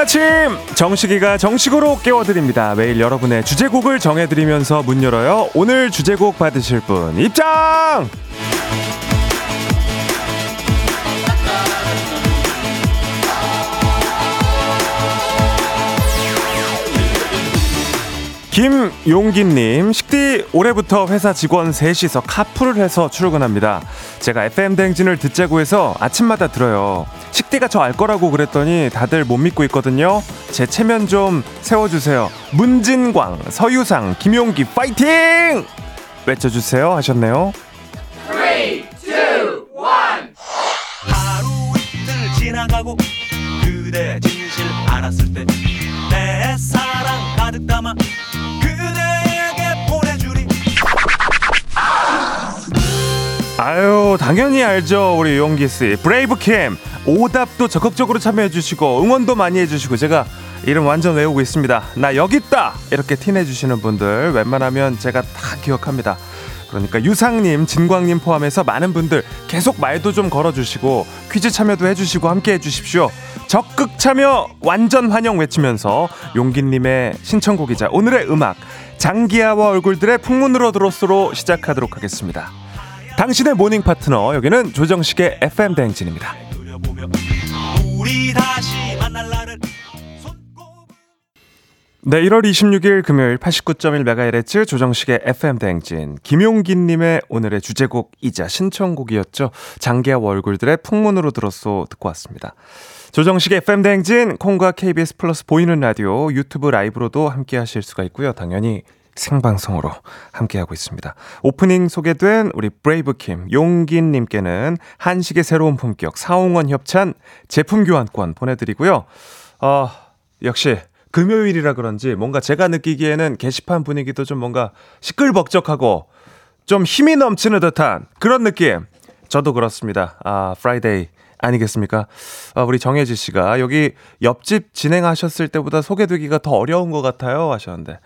아침 정식이가 정식으로 깨워드립니다. 매일 여러분의 주제곡을 정해드리면서 문 열어요. 오늘 주제곡 받으실 분 입장! 김용기님, 식디 올해부터 회사 직원 셋이서 카풀을 해서 출근합니다. 제가 FM 대행진을 듣자고 해서 아침마다 들어요. 식디가 저 알 거라고 그랬더니 다들 못 믿고 있거든요. 제 체면 좀 세워주세요. 문진광, 서유상, 김용기, 파이팅! 외쳐주세요 하셨네요. 3, 2, 1 하루 이틀 지나가고 그대 진실 알았을 때 아유 당연히 알죠 우리 용기 씨. 브레이브캠. 오답도 적극적으로 참여해주시고 응원도 많이 해주시고 제가 이름 완전 외우고 있습니다. 나 여기 있다! 이렇게 티내주시는 분들 웬만하면 제가 다 기억합니다. 그러니까 유상님, 진광님 포함해서 많은 분들 계속 말도 좀 걸어주시고 퀴즈 참여도 해주시고 함께 해주십시오. 적극 참여 완전 환영 외치면서 용기님의 신청곡이자 오늘의 음악 장기하와 얼굴들의 풍문으로 들었으로 시작하도록 하겠습니다. 당신의 morning 파트너 여기는 조정식의 FM 대행진입니다. 네, 1월 26일 금요일 89.1MHz 조정식의 FM 대행진 김용기님의 오늘의 주제곡이자 신청곡이었죠. 장기하와 얼굴들의 풍문으로 들었소 듣고 왔습니다. 조정식의 FM 대행진 콩과 KBS 플러스 보이는 라디오 유튜브 라이브로도 함께 하실 수가 있고요. 당연히 생방송으로 함께하고 있습니다. 오프닝 소개된 우리 브레이브킴 용기님께는 한식의 새로운 품격 사옹원 협찬 제품 교환권 보내드리고요. 어, 역시 금요일이라 그런지 뭔가 제가 느끼기에는 게시판 분위기도 좀 뭔가 시끌벅적하고 좀 힘이 넘치는 듯한 그런 느낌. 저도 그렇습니다. 아, Friday 아니겠습니까? 아, 우리 정혜지 씨가 여기 옆집 진행하셨을 때보다 소개되기가 더 어려운 것 같아요 하셨는데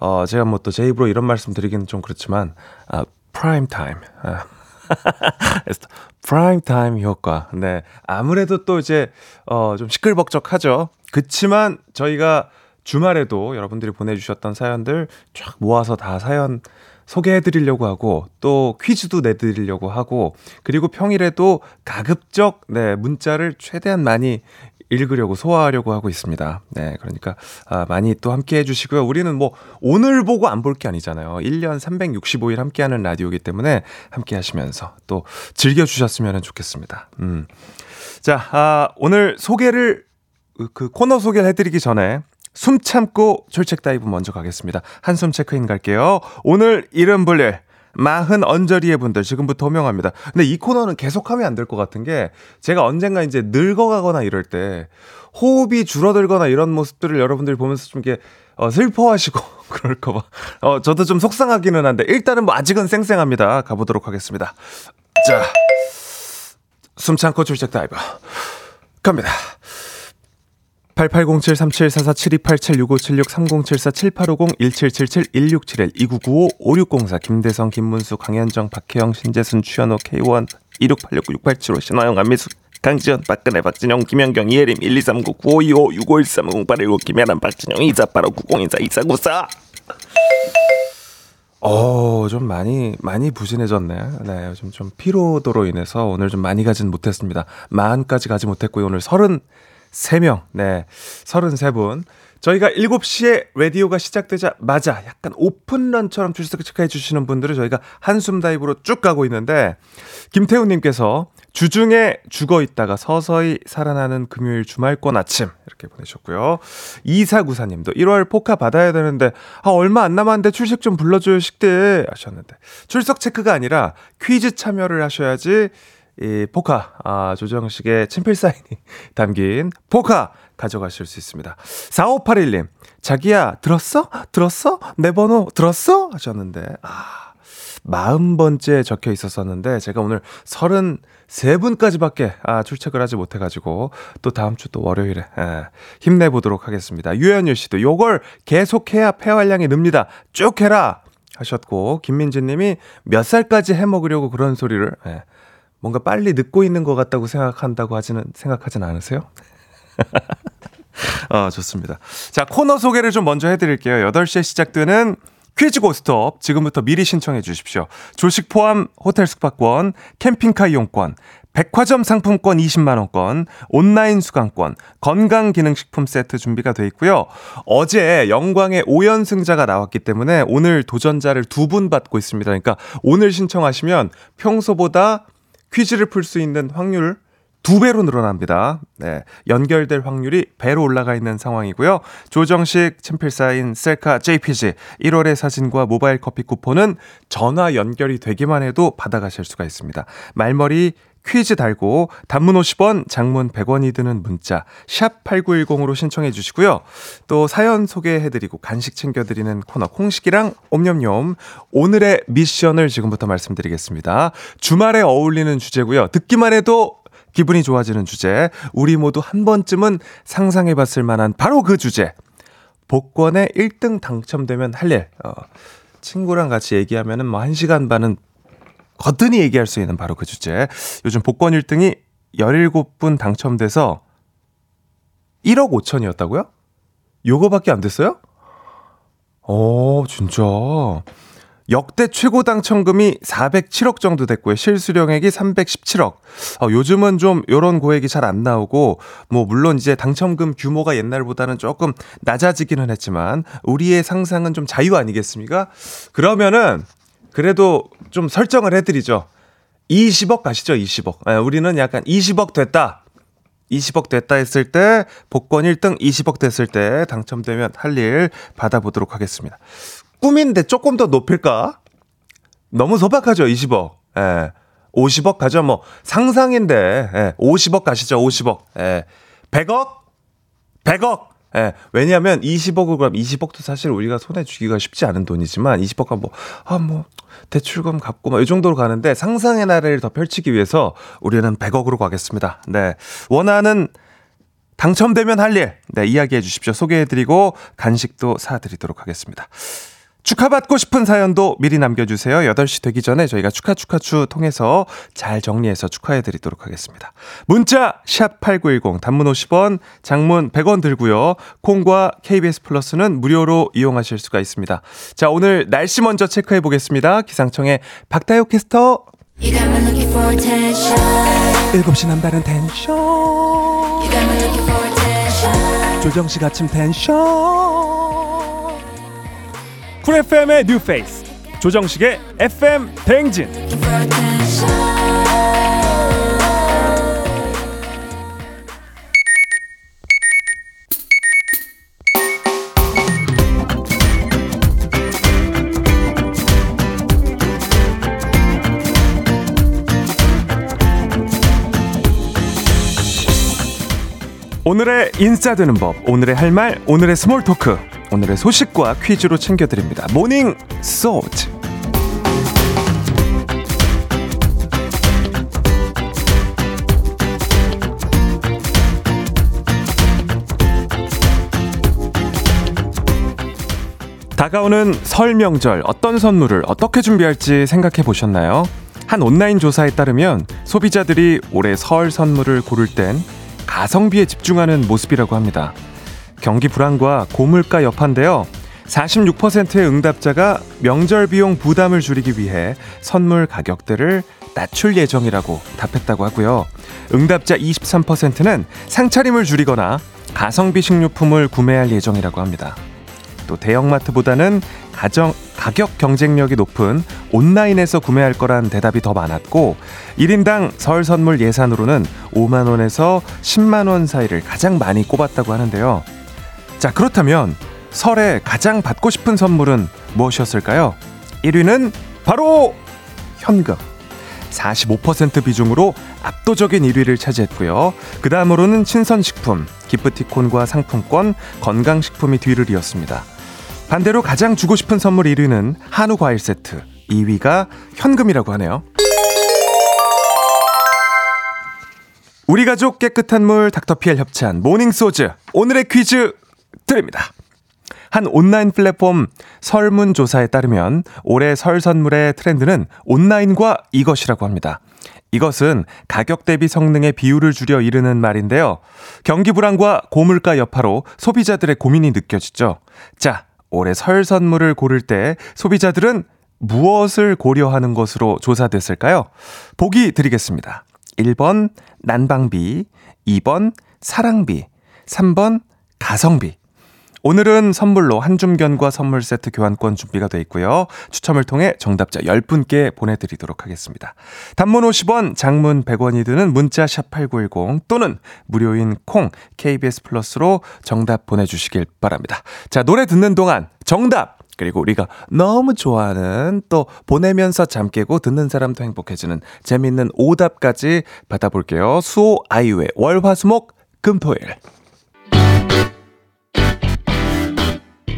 어, 제가 뭐 또 제 입으로 이런 말씀 드리기는 좀 그렇지만 아, 프라임 타임. 아. 프라임 타임 효과. 네. 아무래도 또 이제 어, 좀 시끌벅적하죠. 그치만 저희가 주말에도 여러분들이 보내주셨던 사연들 쫙 모아서 다 사연 소개해 드리려고 하고 또 퀴즈도 내 드리려고 하고 그리고 평일에도 가급적 네 문자를 최대한 많이 읽으려고 소화하려고 하고 있습니다. 네, 그러니까 아, 많이 또 함께 해주시고요. 우리는 뭐 오늘 보고 안 볼 게 아니잖아요. 1년 365일 함께하는 라디오이기 때문에 함께 하시면서 또 즐겨주셨으면 좋겠습니다. 음. 자, 아, 오늘 소개를 그 코너 소개를 해드리기 전에 숨 참고 출첵 dive 먼저 가겠습니다. 한숨 체크인 갈게요. 오늘 이름 불릴 마흔 언저리의 분들 지금부터 호명합니다. 근데 이 코너는 계속하면 안 될 것 같은 게 제가 언젠가 이제 늙어가거나 이럴 때 호흡이 줄어들거나 이런 모습들을 여러분들이 보면서 좀 이렇게 어, 슬퍼하시고 그럴까봐 어, 저도 좀 속상하기는 한데 일단은 뭐 아직은 쌩쌩합니다. 가보도록 하겠습니다. 자, 숨 참고 출첵 다이버 갑니다. 8807-3744-7287-6576-3074-7850-1777-1671-2995-5604 김대성, 김문수, 강현정, 박혜영, 신재순, 추현호, K1, 2686-6875 신화영, 안미수, 강지현, 박근혜, 박진영, 김현경, 이혜림, 1239, 9525, 6513, 0819, 김혜란, 박진영, 2485, 9024, 2494 어, 좀 많이, 많이 부진해졌네. 네, 요즘 좀 피로도로 인해서 오늘 좀 많이 가진 못했습니다. 만까지 가지 못했고요. 오늘 서른 3명, 네, 33분. 저희가 7시에 라디오가 시작되자마자 약간 오픈런처럼 출석 체크해 주시는 분들을 저희가 한숨 다이브로 쭉 가고 있는데, 김태훈님께서 주중에 죽어 있다가 서서히 살아나는 금요일 주말권 아침 이렇게 보내셨고요. 이사구사님도 1월 포카 받아야 되는데 아 얼마 안 남았는데 출석 좀 불러줘요 식대 하셨는데 출석 체크가 아니라 퀴즈 참여를 하셔야지 이 포카, 아, 조정식의 친필 사인이 담긴 포카 가져가실 수 있습니다. 4581님, 자기야, 들었어? 들었어? 내 번호 들었어? 하셨는데, 아, 40번째 적혀 있었었는데, 제가 오늘 33분까지밖에, 아, 출첵을 하지 못해 가지고, 또 다음 주 또 월요일에, 예, 힘내 보도록 하겠습니다. 유현유 씨도 요걸 계속해야 폐활량이 늡니다. 쭉 해라! 하셨고, 김민지 님이 몇 살까지 해 먹으려고 그런 소리를, 예, 뭔가 빨리 늦고 있는 것 같다고 생각한다고 하지는 생각하진 않으세요? 어, 좋습니다. 자, 코너 소개를 좀 먼저 해드릴게요. 8시에 시작되는 퀴즈 고스톱 지금부터 미리 신청해 주십시오. 조식 포함 호텔 숙박권, 캠핑카 이용권, 백화점 상품권 20만 원권, 온라인 수강권, 건강 기능식품 세트 준비가 돼 있고요. 어제 영광의 5연승자가 나왔기 때문에 오늘 도전자를 두 분 받고 있습니다. 그러니까 오늘 신청하시면 평소보다 퀴즈를 풀 수 있는 확률 두 배로 늘어납니다. 네. 연결될 확률이 배로 올라가 있는 상황이고요. 조정식 챔필사인 셀카 JPG 1월의 사진과 모바일 커피 쿠폰은 전화 연결이 되기만 해도 받아가실 수가 있습니다. 말머리 퀴즈 달고 단문 50원, 장문 100원이 드는 문자 샵 8910으로 신청해 주시고요. 또 사연 소개해 드리고 간식 챙겨 드리는 코너 콩식이랑 옴념념 오늘의 미션을 지금부터 말씀드리겠습니다. 주말에 어울리는 주제고요. 듣기만 해도 기분이 좋아지는 주제, 우리 모두 한 번쯤은 상상해 봤을 만한 바로 그 주제. 복권에 1등 당첨되면 할 일. 어, 친구랑 같이 얘기하면은 뭐 1시간 반은 거뜬히 얘기할 수 있는 바로 그 주제. 요즘 복권 1등이 17분 당첨돼서 1억 5천이었다고요? 요거밖에 안 됐어요? 어, 진짜. 역대 최고 당첨금이 407억 정도 됐고요. 실수령액이 317억. 어, 요즘은 좀 요런 고액이 잘 안 나오고 뭐 물론 이제 당첨금 규모가 옛날보다는 조금 낮아지기는 했지만 우리의 상상은 좀 자유 아니겠습니까? 그러면은 그래도 좀 설정을 해드리죠. 20억 가시죠, 20억. 네, 우리는 약간 20억 됐다. 20억 됐다 했을 때 복권 1등 20억 됐을 때 당첨되면 할 일 받아보도록 하겠습니다. 꿈인데 조금 더 높일까? 너무 소박하죠, 20억. 예. 50억 가죠, 뭐. 상상인데, 예. 50억 가시죠, 50억. 예. 100억? 100억! 예. 왜냐하면 20억을 그럼 20억도 사실 우리가 손에 쥐기가 쉽지 않은 돈이지만 20억가 뭐, 아, 뭐, 대출금 갚고 막 이 정도로 가는데 상상의 나래를 더 펼치기 위해서 우리는 100억으로 가겠습니다. 네. 원하는 당첨되면 할 일, 네, 이야기해 주십시오. 소개해 드리고 간식도 사드리도록 하겠습니다. 축하받고 싶은 사연도 미리 남겨주세요. 8시 되기 전에 저희가 축하 축하추 통해서 잘 정리해서 축하해드리도록 하겠습니다. 문자 샵8910 단문 50원 장문 100원 들고요. 콩과 KBS 플러스는 무료로 이용하실 수가 있습니다. 자 오늘 날씨 먼저 체크해 보겠습니다. 기상청의 박다요 캐스터 7시 남다른 텐션 조정식 아침 텐션 쿨 FM의 뉴 페이스 조정식의 FM 대행진. 오늘의 인싸 되는 법 오늘의 할 말 오늘의 small talk 오늘의 소식과 퀴즈로 챙겨드립니다. Morning Short. 다가오는 설 명절 어떤 선물을 어떻게 준비할지 생각해 보셨나요? 한 온라인 조사에 따르면 소비자들이 올해 설 선물을 고를 땐 가성비에 집중하는 모습이라고 합니다. 경기 불안과 고물가 여파인데요. 46%의 응답자가 명절 비용 부담을 줄이기 위해 선물 가격대를 낮출 예정이라고 답했다고 하고요. 응답자 23%는 상차림을 줄이거나 가성비 식료품을 구매할 예정이라고 합니다. 또 대형마트보다는 가정, 가격 경쟁력이 높은 온라인에서 구매할 거란 대답이 더 많았고 1인당 설 선물 예산으로는 5만 원에서 10만 원 사이를 가장 많이 꼽았다고 하는데요. 자, 그렇다면 설에 가장 받고 싶은 선물은 무엇이었을까요? 1위는 바로 현금. 45% 비중으로 압도적인 1위를 차지했고요. 그 다음으로는 신선식품, 기프티콘과 상품권, 건강식품이 뒤를 이었습니다. 반대로 가장 주고 싶은 선물 1위는 한우 과일 세트, 2위가 현금이라고 하네요. 우리 가족 깨끗한 물 닥터피엘 협찬 모닝소즈 오늘의 퀴즈 드립니다. 한 온라인 플랫폼 설문조사에 따르면 올해 설 선물의 트렌드는 온라인과 이것이라고 합니다. 이것은 가격 대비 성능의 비율을 줄여 이르는 말인데요. 경기 불안과 고물가 여파로 소비자들의 고민이 느껴지죠. 자, 올해 설 선물을 고를 때 소비자들은 무엇을 고려하는 것으로 조사됐을까요? 보기 드리겠습니다. 1번 난방비, 2번 사랑비, 3번 가성비. 오늘은 선물로 한줌견과 선물 세트 교환권 준비가 돼 있고요. 추첨을 통해 정답자 10분께 보내드리도록 하겠습니다. 단문 50원, 장문 100원이 드는 문자 샵8910 또는 무료인 콩 KBS 플러스로 정답 보내주시길 바랍니다. 자, 노래 듣는 동안 정답! 그리고 우리가 너무 좋아하는 또 보내면서 잠 깨고 듣는 사람도 행복해지는 재밌는 오답까지 받아볼게요. 수호 아이유의 월화수목 금토일.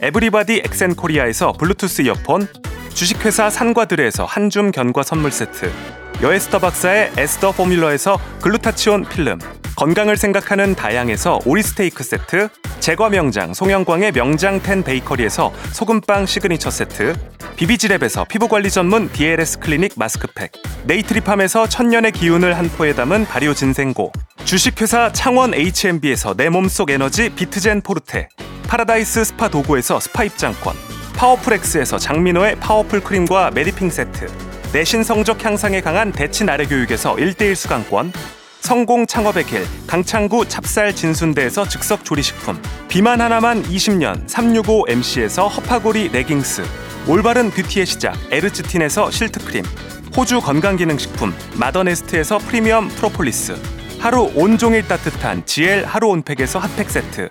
에브리바디 엑센코리아에서 블루투스 이어폰 주식회사 산과들에서 한줌 견과 선물 세트 여에스더 박사의 에스더 포뮬러에서 글루타치온 필름 건강을 생각하는 다향에서 오리 스테이크 세트 제과 명장 송영광의 명장 텐 베이커리에서 소금빵 시그니처 세트 비비지랩에서 피부관리 전문 DLS 클리닉 마스크팩 네이트리팜에서 천년의 기운을 한 포에 담은 발효 진생고 주식회사 창원 H&B에서 내 몸속 에너지 비트젠 포르테 파라다이스 스파 도고에서 스파 입장권 파워풀엑스에서 장민호의 파워풀 크림과 메디핑 세트 내신 성적 향상에 강한 대치 나래 교육에서 1대1 수강권 성공 창업의 길 강창구 찹쌀 진순대에서 즉석 조리식품 비만 하나만 20년 365MC에서 허파고리 레깅스 올바른 뷰티의 시작 에르츠틴에서 실트크림 호주 건강기능식품 마더네스트에서 프리미엄 프로폴리스 하루 온종일 따뜻한 GL 하루 온팩에서 핫팩 세트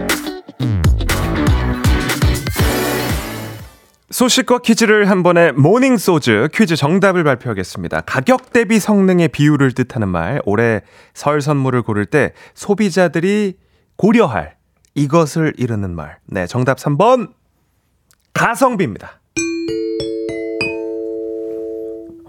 소식과 퀴즈를 한 번에 모닝 소즈 퀴즈 정답을 발표하겠습니다. 가격 대비 성능의 비율을 뜻하는 말. 올해 설 선물을 고를 때 소비자들이 고려할 이것을 이르는 말. 네, 정답 3번 가성비입니다.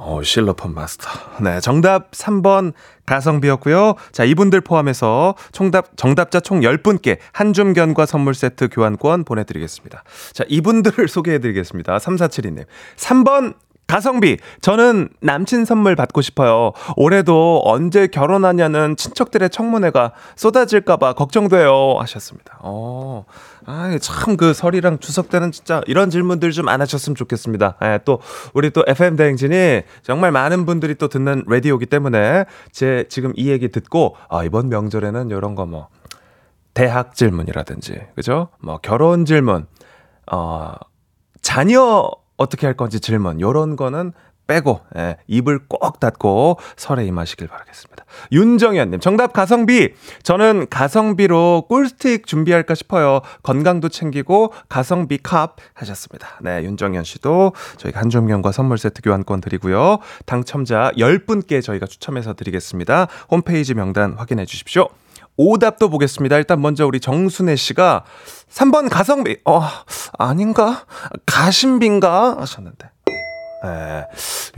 어, 실로폰 마스터. 네, 정답 3번 가성비였고요. 자, 이분들 포함해서 총답, 정답자 총 10분께 한줌 견과 선물 세트 교환권 보내 드리겠습니다. 자, 이분들을 소개해 드리겠습니다. 3472님. 3번 가성비, 저는 남친 선물 받고 싶어요. 올해도 언제 결혼하냐는 친척들의 청문회가 쏟아질까봐 걱정돼요. 하셨습니다. 어, 아, 참 그 설이랑 추석 때는 진짜 이런 질문들 좀 안 하셨으면 좋겠습니다. 예, 또, 우리 또 FM대행진이 정말 많은 분들이 또 듣는 라디오기 때문에 제 지금 이 얘기 듣고, 아, 이번 명절에는 이런 거 뭐, 대학 질문이라든지, 그죠? 뭐, 결혼 질문, 어, 자녀 어떻게 할 건지 질문 요런 거는 빼고 예, 입을 꼭 닫고 설에 임하시길 바라겠습니다. 윤정현님 정답 가성비 저는 가성비로 꿀스틱 준비할까 싶어요. 건강도 챙기고 가성비 컵 하셨습니다. 네 윤정현 씨도 저희가 한종경과 선물 세트 교환권 드리고요. 당첨자 10분께 저희가 추첨해서 드리겠습니다. 홈페이지 명단 확인해 주십시오. 오답도 보겠습니다. 일단 먼저 우리 정순애 씨가 3번 가성비, 어, 아닌가? 가심비인가? 하셨는데. 예.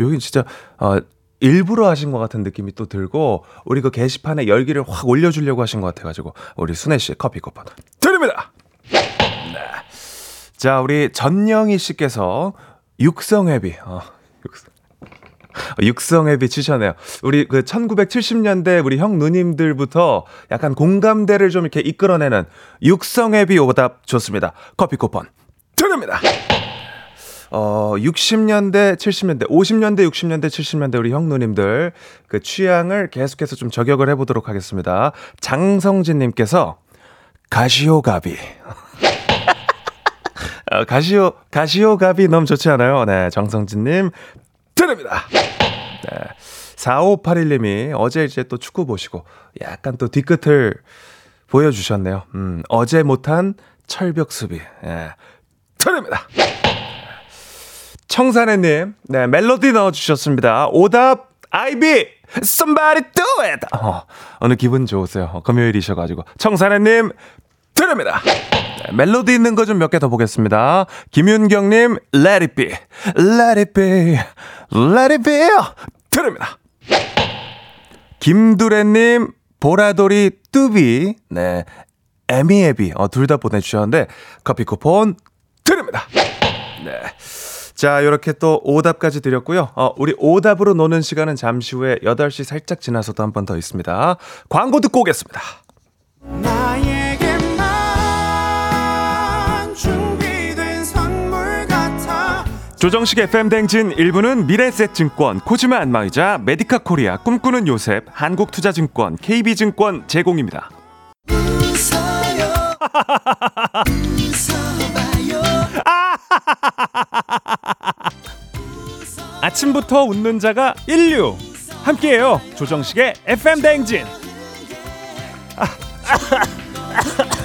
여기 진짜, 어, 일부러 하신 것 같은 느낌이 또 들고, 우리 그 게시판에 열기를 확 올려주려고 하신 것 같아가지고, 우리 순애 씨 커피 쿠폰 드립니다! 네. 자, 우리 전영희 씨께서 육성회비, 어. 육성앱이 치셨네요. 우리 그 1970년대 우리 형 누님들부터 약간 공감대를 좀 이렇게 이끌어내는 육성앱이 오답 좋습니다. 커피 쿠폰 드립니다. 어, 60년대, 70년대, 50년대, 60년대, 70년대 우리 형 누님들 그 취향을 계속해서 좀 저격을 해보도록 하겠습니다. 장성진님께서 가시오가비. 어, 가시오, 가시오가비 너무 좋지 않아요? 네, 정성진님, 드립니다. 네. 4581님이 어제 이제 또 축구 보시고 약간 또 뒤끝을 보여주셨네요. 음, 어제 못한 철벽 수비. 예. 드립니다. 청산해님, 네, 멜로디 넣어주셨습니다. 오답, 아이비, somebody do it! 어, 어느 기분 좋으세요. 어, 금요일이셔가지고. 청산해님, 드립니다. 네, 멜로디 있는 거 좀 몇 개 더 보겠습니다. 김윤경님, let it be, let it be, let it be. 드립니다. 김두래님, 보라돌이 뚜비, 네, 에미에비, 어, 둘 다 보내주셨는데, 커피 쿠폰 드립니다. 네. 자, 이렇게 또 오답까지 드렸고요. 어, 우리 오답으로 노는 시간은 잠시 후에 8시 살짝 지나서도 한 번 더 있습니다. 광고 듣고 오겠습니다. 조정식 FM 대행진 1부는 미래에셋증권, 코지마 안마의자, 메디카 코리아, 꿈꾸는 요셉, 한국투자증권, KB증권 제공입니다. 아침부터 웃는 자가 인류. 함께해요. 조정식의 FM 대행진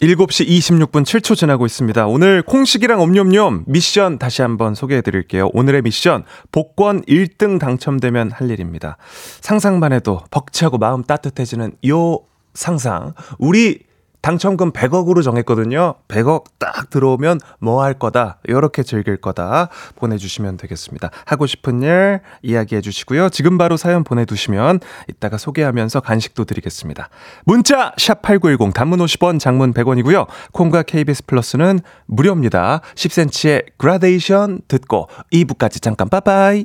7시 26분 7초 지나고 있습니다. 오늘 콩식이랑 옴뇸뇸 미션 다시 한번 소개해 드릴게요. 오늘의 미션 복권 1등 당첨되면 할 일입니다. 상상만 해도 벅차고 마음 따뜻해지는 요 상상. 우리 당첨금 100억으로 정했거든요. 100억 딱 들어오면 뭐 할 거다. 이렇게 즐길 거다. 보내주시면 되겠습니다. 하고 싶은 일 이야기해 주시고요. 지금 바로 사연 보내두시면 이따가 소개하면서 간식도 드리겠습니다. 문자 샵8910 단문 50원 장문 100원이고요. 콩과 KBS 플러스는 무료입니다. 10cm의 그라데이션 듣고 2부까지 잠깐 빠빠이.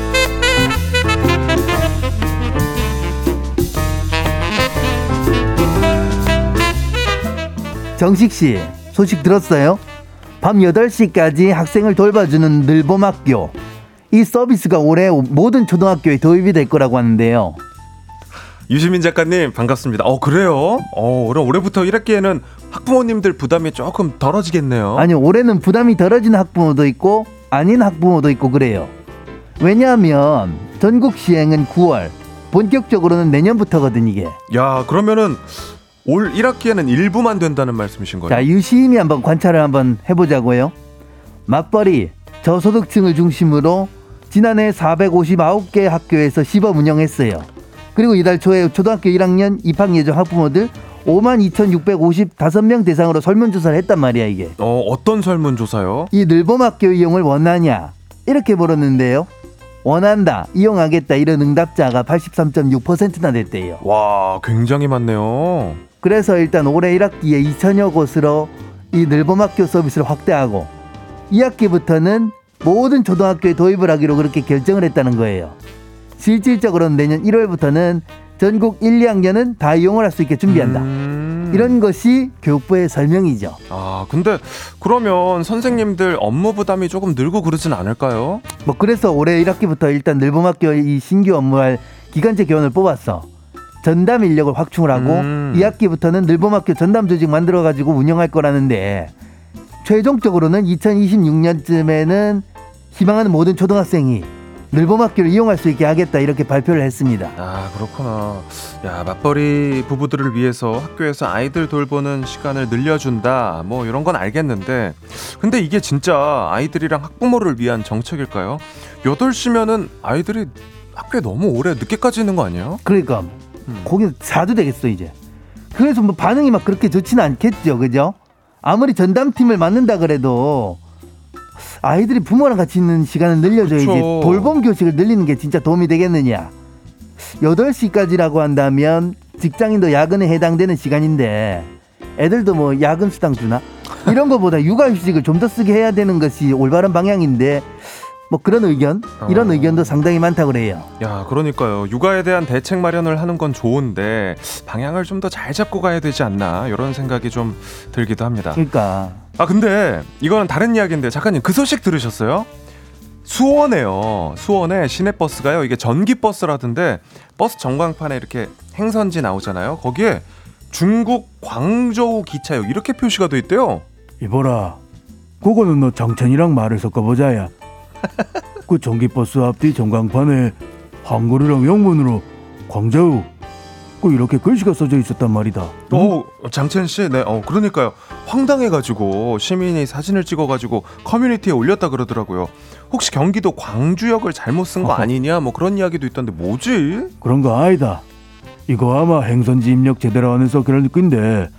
정식 씨, 소식 들었어요? 밤 8시까지 학생을 돌봐주는 늘봄학교. 이 서비스가 올해 모든 초등학교에 도입이 될 거라고 하는데요. 유시민 작가님 반갑습니다. 어 그래요? 어 그럼 올해부터 1학기에는 학부모님들 부담이 조금 덜어지겠네요. 아니 올해는 부담이 덜어지는 학부모도 있고 아닌 학부모도 있고 그래요. 왜냐하면 전국 시행은 9월, 본격적으로는 내년부터거든 이게. 야 그러면은 올 1학기에는 일부만 된다는 말씀이신 거예요? 자, 유심히 한번 관찰을 한번 해보자고요. 맞벌이, 저소득층을 중심으로 지난해 459개 학교에서 시범 운영했어요. 그리고 이달 초에 초등학교 1학년 입학 예정 학부모들 5만 2,655명 대상으로 설문조사를 했단 말이야, 이게. 어, 어떤 설문조사요? 이 늘봄학교 이용을 원하냐? 이렇게 물었는데요. 원한다, 이용하겠다 이런 응답자가 83.6%나 됐대요. 와, 굉장히 많네요. 그래서 일단 올해 1학기에 2천여 곳으로 이 늘봄학교 서비스를 확대하고 2학기부터는 모든 초등학교에 도입을 하기로 그렇게 결정을 했다는 거예요. 실질적으로는 내년 1월부터는 전국 1, 2학년은 다 이용을 할 수 있게 준비한다. 음... 이런 것이 교육부의 설명이죠. 아, 근데 그러면 선생님들 업무 부담이 조금 늘고 그러진 않을까요? 뭐 그래서 올해 1학기부터 일단 늘봄학교 이 신규 업무할 기간제 교원을 뽑았어. 전담 인력을 확충을 하고 음. 2학기부터는 늘봄학교 전담 조직 만들어 가지고 운영할 거라는데 최종적으로는 2026년쯤에는 희망하는 모든 초등학생이 늘봄학교를 이용할 수 있게 하겠다 이렇게 발표를 했습니다. 아 그렇구나. 야 맞벌이 부부들을 위해서 학교에서 아이들 돌보는 시간을 늘려준다. 뭐 이런 건 알겠는데, 근데 이게 진짜 아이들이랑 학부모를 위한 정책일까요? 8시면은 아이들이 학교에 너무 오래 늦게까지 있는 거 아니에요? 그러니까 음. 거기서 자도 되겠어 이제. 그래서 뭐 반응이 막 그렇게 좋지는 않겠죠, 그죠? 아무리 전담팀을 맡는다 그래도 아이들이 부모랑 같이 있는 시간을 늘려줘야지 그쵸. 돌봄 교식을 늘리는 게 진짜 도움이 되겠느냐. 8시까지라고 한다면 직장인도 야근에 해당되는 시간인데 애들도 뭐 야근 수당 주나? 이런 거보다 육아휴직을 좀 더 쓰게 해야 되는 것이 올바른 방향인데 뭐 그런 의견 이런 어. 의견도 상당히 많다 그래요. 야, 그러니까요. 육아에 대한 대책 마련을 하는 건 좋은데 방향을 좀 더 잘 잡고 가야 되지 않나 이런 생각이 좀 들기도 합니다. 그러니까 아 근데 이거는 다른 이야기인데 작가님 그 소식 들으셨어요? 수원에요. 수원에 시내버스가요. 이게 전기 버스라던데 버스 전광판에 이렇게 행선지 나오잖아요. 거기에 중국 광저우 기차역 이렇게 표시가 돼 있대요. 이보라 그거는 너 정천이랑 말을 섞어보자야. 그 전기버스 앞뒤 전광판에 한글이랑 영문으로 광저우 그 이렇게 글씨가 써져 있었단 말이다. 어, 장첸 씨, 네, 어, 그러니까요. 황당해가지고 시민이 사진을 찍어가지고 커뮤니티에 올렸다 그러더라고요. 혹시 경기도 광주역을 잘못 쓴 거. 아니냐, 뭐 그런 이야기도 있던데 뭐지? 그런 거 아니다. 이거 아마 행선지 입력 제대로 안 해서 그럴 건데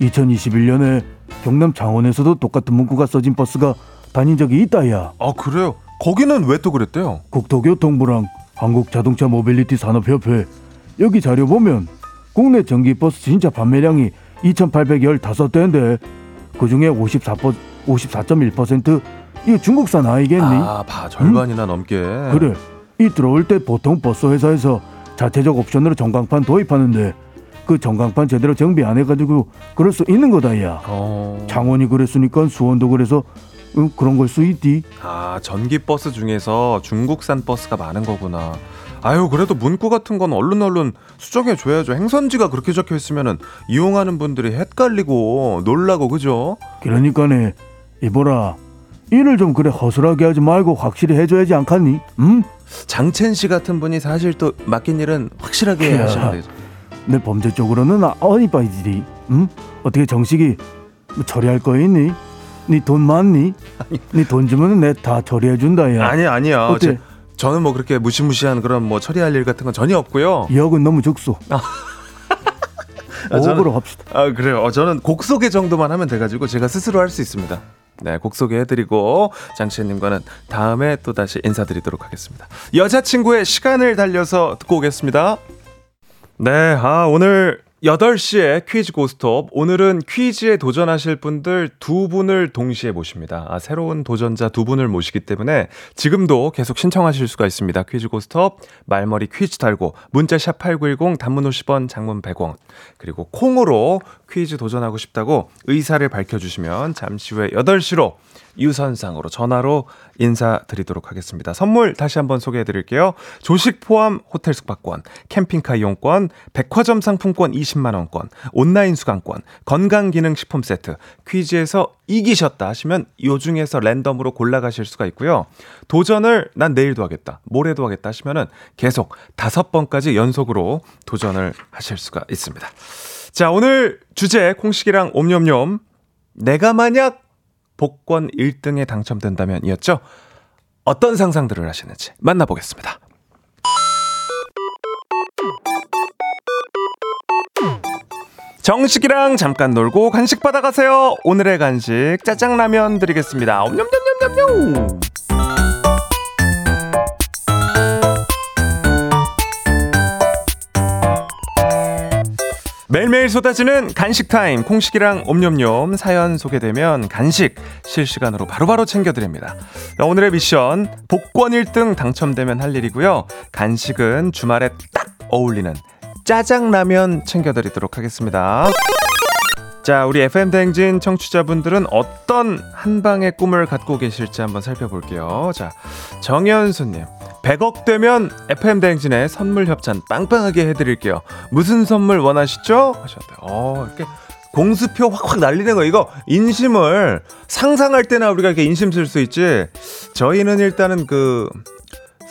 2021년에 경남 창원에서도 똑같은 문구가 써진 버스가 다닌 적이 있다야. 아 그래요? 거기는 왜 또 그랬대요? 국토교통부랑 한국자동차 모빌리티 산업협회 여기 자료 보면 국내 전기버스 진짜 판매량이 2,815대인데 그 중에 54 54.1% 이거 중국산 아니겠니? 아, 봐 절반이나 넘게. 그래 이 들어올 때 보통 버스 회사에서 자체적 옵션으로 전광판 도입하는데 그 전광판 제대로 정비 안 해가지고 그럴 수 있는 거다야. 어. 창원이 그랬으니까 수원도 그래서 응, 그런 걸 수 있디. 아 전기 버스 중에서 중국산 버스가 많은 거구나. 아유 그래도 문구 같은 건 얼른 얼른 수정해 줘야죠. 행선지가 그렇게 적혀 있으면은 이용하는 분들이 헷갈리고 놀라고 그죠? 그러니까네 이보라 일을 좀 그래 허술하게 하지 말고 확실히 해줘야지 않겠니? 응? 장첸 씨 같은 분이 사실 또 맡긴 일은 확실하게 야. 하시면 되죠. 내 범죄 쪽으로는 아- 어니 빠이지. 응? 어떻게 정식이 뭐 처리할 거 있니? 네 돈 많니? 네 돈 주면 내 다 처리해 준다 야. 아니 아니야. 어때? 제, 저는 뭐 그렇게 무시무시한 그런 뭐 처리할 일 같은 건 전혀 없고요. 이억은 너무 적소. 아, 저는- 오억으로 합시다. 아 그래요. 어, 저는 곡 소개 정도만 하면 돼가지고 제가 스스로 할 수 있습니다. 네, 곡 소개해드리고 장치님과는 다음에 또 다시 인사드리도록 하겠습니다. 여자친구의 시간을 달려서 듣고 오겠습니다. 네, 아 오늘 8시에 퀴즈 고스톱. 오늘은 퀴즈에 도전하실 분들 두 분을 동시에 모십니다. 아, 새로운 도전자 두 분을 모시기 때문에 지금도 계속 신청하실 수가 있습니다. 퀴즈 고스톱, 말머리 퀴즈 달고, 문자 샵8910, 단문 50원, 장문 100원. 그리고 콩으로 퀴즈 도전하고 싶다고 의사를 밝혀주시면 잠시 후에 8시로 유선상으로 전화로 인사드리도록 하겠습니다. 선물 다시 한번 소개해 드릴게요. 조식 포함 호텔 숙박권, 캠핑카 이용권, 백화점 상품권 20만원권, 온라인 수강권, 건강기능식품 세트, 퀴즈에서 이기셨다 하시면 요 중에서 랜덤으로 골라가실 수가 있고요. 도전을 난 내일도 하겠다, 모레도 하겠다 하시면은 계속 다섯 번까지 연속으로 도전을 하실 수가 있습니다. 자, 오늘 주제 콩식이랑 옴념념 내가 만약 복권 1등에 당첨된다면 이었죠? 어떤 상상들을 하시는지 만나보겠습니다. 정식이랑 잠깐 놀고 간식 받아가세요. 오늘의 간식 짜장라면 드리겠습니다. 옴념념념념념. 매일매일 쏟아지는 간식 타임 콩식이랑 옴념념 사연 소개되면 간식 실시간으로 바로바로 챙겨드립니다. 자, 오늘의 미션 복권 1등 당첨되면 할 일이고요. 간식은 주말에 딱 어울리는 짜장라면 챙겨드리도록 하겠습니다. 자, 우리 FM 대행진 청취자분들은 어떤 한방의 꿈을 갖고 계실지 한번 살펴볼게요. 자, 정현수님. 100억 되면 FM 대행진에 선물 협찬 빵빵하게 해드릴게요. 무슨 선물 원하시죠? 하셨는데, 어, 이렇게 공수표 확확 날리는 거, 이거 인심을 상상할 때나 우리가 이렇게 인심 쓸 수 있지. 저희는 일단은 그,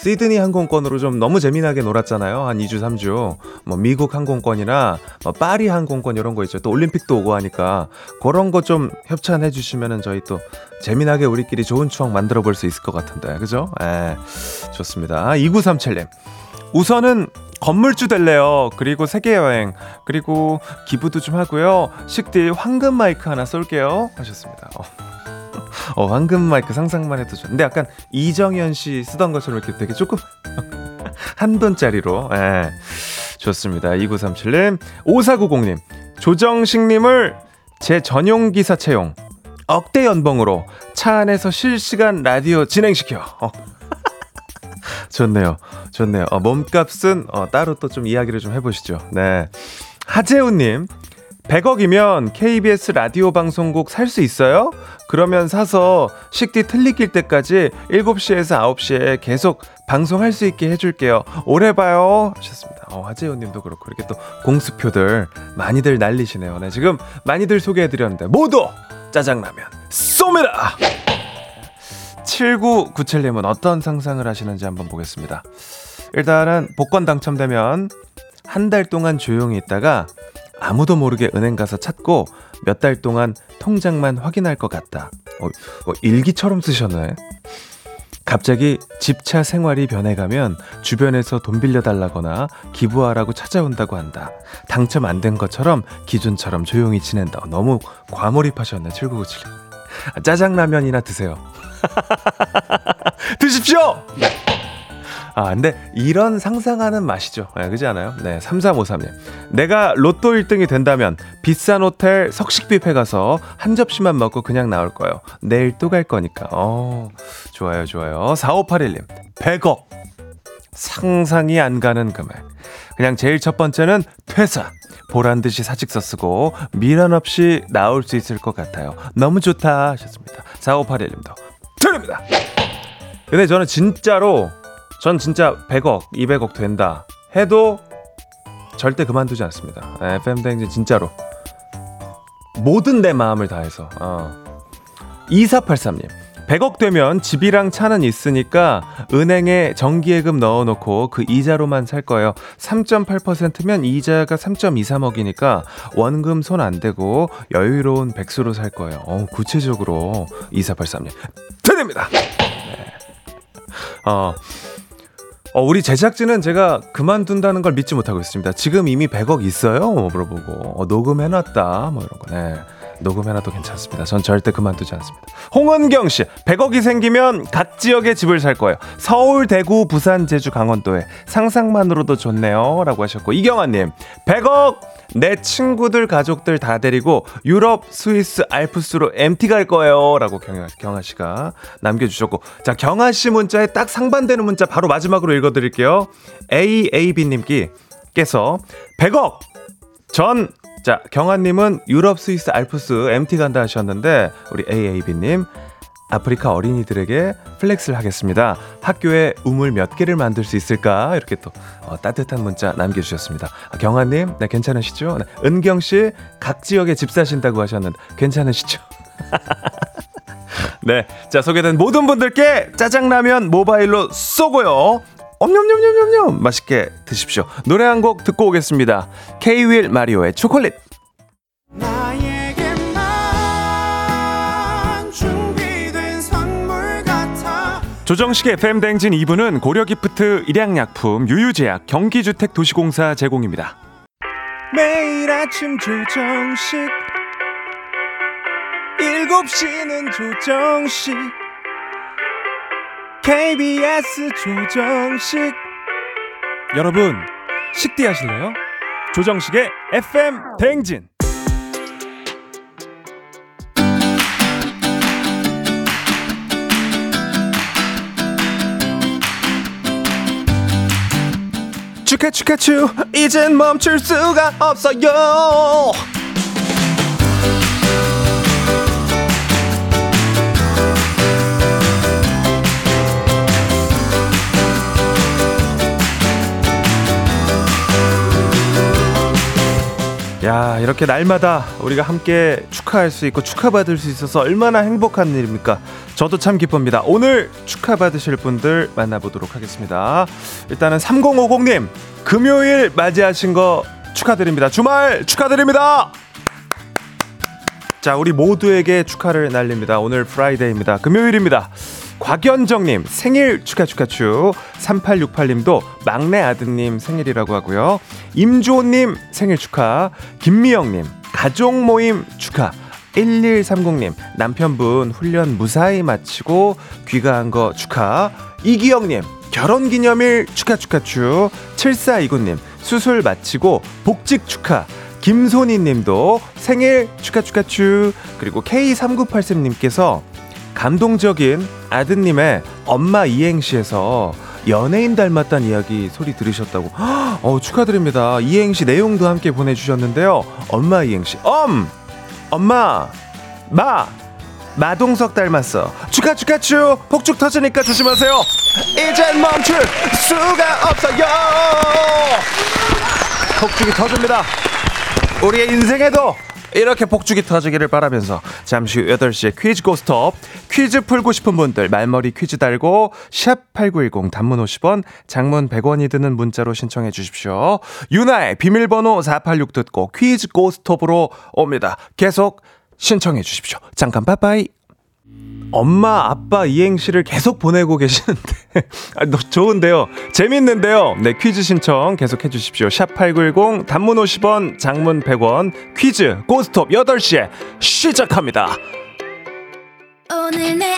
시드니 항공권으로 좀 너무 재미나게 놀았잖아요. 한 2주, 3주. 뭐 미국 항공권이나 뭐 파리 항공권 이런 거 있죠. 또 올림픽도 오고 하니까 그런 거 좀 협찬해 주시면은 저희 또 재미나게 우리끼리 좋은 추억 만들어 볼 수 있을 것 같은데. 그죠? 예. 좋습니다. 2937님. 우선은 건물주 될래요. 그리고 세계 여행. 그리고 기부도 좀 하고요. 식딜 황금 마이크 하나 쏠게요. 하셨습니다. 어. 어, 황금 마이크 상상만 해도 좋. 근데 약간 이정현 씨 쓰던 것처럼 이렇게 되게 조금 한 돈짜리로. 예. 좋습니다. 2937님, 5490님, 조정식님을 제 전용 기사 채용. 억대 연봉으로 차 안에서 실시간 라디오 진행시켜. 어. 좋네요. 좋네요. 어, 몸값은 어, 따로 또 좀 이야기를 좀 해보시죠. 네. 하재우님, 100억이면 KBS 라디오 방송국 살 수 있어요? 그러면 사서 식디 틀리길 때까지 7시에서 9시에 계속 방송할 수 있게 해줄게요. 오래 봐요. 하셨습니다. 어, 하재훈 님도 그렇고, 이렇게 또 공수표들 많이들 날리시네요. 네, 지금 많이들 소개해드렸는데, 모두 짜장라면 쏩니다! 7997님은 어떤 상상을 하시는지 한번 보겠습니다. 일단은 복권 당첨되면 한 달 동안 조용히 있다가 아무도 모르게 은행 가서 찾고 몇 달 동안 통장만 확인할 것 같다. 어, 어, 일기처럼 쓰셨네. 갑자기 집차 생활이 변해가면 주변에서 돈 빌려달라거나 기부하라고 찾아온다고 한다. 당첨 안 된 것처럼 기존처럼 조용히 지낸다. 너무 과몰입하셨네, 7997. 아, 짜장라면이나 드세요. 드십시오! 아, 근데 이런 상상하는 맛이죠. 네, 그지 않아요? 네, 3353님. 내가 로또 1등이 된다면 비싼 호텔 석식 뷔페 가서 한 접시만 먹고 그냥 나올 거예요. 내일 또 갈 거니까. 어, 좋아요, 좋아요. 4581님. 100억. 상상이 안 가는 금액. 그냥 제일 첫 번째는 퇴사. 보란 듯이 사직서 쓰고 미련 없이 나올 수 있을 것 같아요. 너무 좋다 하셨습니다. 4581님도 드립니다. 근데 저는 진짜로 전 진짜 100억, 200억 된다 해도 절대 그만두지 않습니다. FM 댕진 진짜로 모든 내 마음을 다해서. 어. 2483님. 100억 되면 집이랑 차는 있으니까 은행에 정기예금 넣어놓고 그 이자로만 살 거예요. 3.8%면 이자가 3.23억이니까 원금 손 안 대고 여유로운 백수로 살 거예요. 어, 구체적으로 2483님 드립니다. 네. 어. 어, 우리 제작진은 제가 그만둔다는 걸 믿지 못하고 있습니다. 지금 이미 100억 있어요? 뭐 물어보고. 어, 녹음해놨다. 뭐 이런 거. 네. 녹음해놔도 괜찮습니다. 전 절대 그만두지 않습니다. 홍은경 씨, 100억이 생기면 각 지역에 집을 살 거예요. 서울, 대구, 부산, 제주, 강원도에 상상만으로도 좋네요. 라고 하셨고, 이경아님, 100억! 내 친구들, 가족들 다 데리고 유럽, 스위스, 알프스로 MT 갈 거예요. 라고 경아, 경아 씨가 남겨주셨고, 자, 경아 씨 문자에 딱 상반되는 문자 바로 마지막으로 읽어드릴게요. AAB님께서 100억! 전 자, 경아님은 유럽, 스위스, 알프스 MT 간다 하셨는데 우리 AAB님 아프리카 어린이들에게 flex를 하겠습니다. 학교에 우물 몇 개를 만들 수 있을까? 이렇게 또 어, 따뜻한 문자 남겨주셨습니다. 아, 경아님, 네, 괜찮으시죠? 네, 은경씨, 각 지역에 집 사신다고 하셨는데 괜찮으시죠? 네, 자 소개된 모든 분들께 짜장라면 모바일로 쏘고요. 엄냠냠냠냠냠 맛있게 드십시오. 노래 한 곡 듣고 오겠습니다. K-윌 마리오의 초콜릿. 조정식의 FM 댕진 2부는 고려기프트, 일양약품, 유유제약, 경기주택도시공사 제공입니다. 매일 아침 조정식 7시는 조정식 KBS 조정식. 여러분 식디 하실래요? 조정식의 FM 대행진. 축하 축하추 이젠 멈출 수가 없어요 이렇게 날마다 우리가 함께 축하할 수 있고 축하받을 수 있어서 얼마나 행복한 일입니까? 저도 참 기쁩니다. 오늘 축하받으실 분들 만나보도록 하겠습니다. 일단은 3050님, 금요일 맞이하신 거 축하드립니다. 주말 축하드립니다! 자, 우리 모두에게 축하를 날립니다. 오늘 Friday입니다. 금요일입니다. 곽연정님 생일 축하 축하 축. 3868님도 막내 아드님 생일이라고 하고요. 임주호님 생일 축하. 김미영님 가족 모임 축하. 1130님 남편분 훈련 무사히 마치고 귀가한 거 축하. 이기영님 결혼 기념일 축하 축하 축. 7429님 수술 마치고 복직 축하. 김소니 님도 생일 축하 축하 축. 그리고 K3983님께서 감동적인 아드님의 엄마 이행시에서 연예인 닮았다는 이야기 소리 들으셨다고. 어, 축하드립니다. 이행시 내용도 함께 보내주셨는데요. 엄마 이행시. 엄! 엄마! 마! 마동석 닮았어. 축하 축하 축! 폭죽 터지니까 조심하세요. 이젠 멈출 수가 없어요. 폭죽이 터집니다. 우리의 인생에도 이렇게 복죽이 터지기를 바라면서 잠시 후 8시에 퀴즈 고스톱 퀴즈 풀고 싶은 분들 말머리 퀴즈 달고 샵8910 단문 50원 장문 100원이 드는 문자로 신청해 주십시오. 유나의 비밀번호 486 듣고 퀴즈 고스톱으로 옵니다. 계속 신청해 주십시오. 잠깐 빠빠이. 엄마, 아빠 이행시를 계속 보내고 계시는데. 아, 너 좋은데요. 재밌는데요. 네, 퀴즈 신청 계속 해 주십시오. 샵8910, 단문 50원, 장문 100원, 퀴즈, 고스톱 8시에 시작합니다. 오늘 내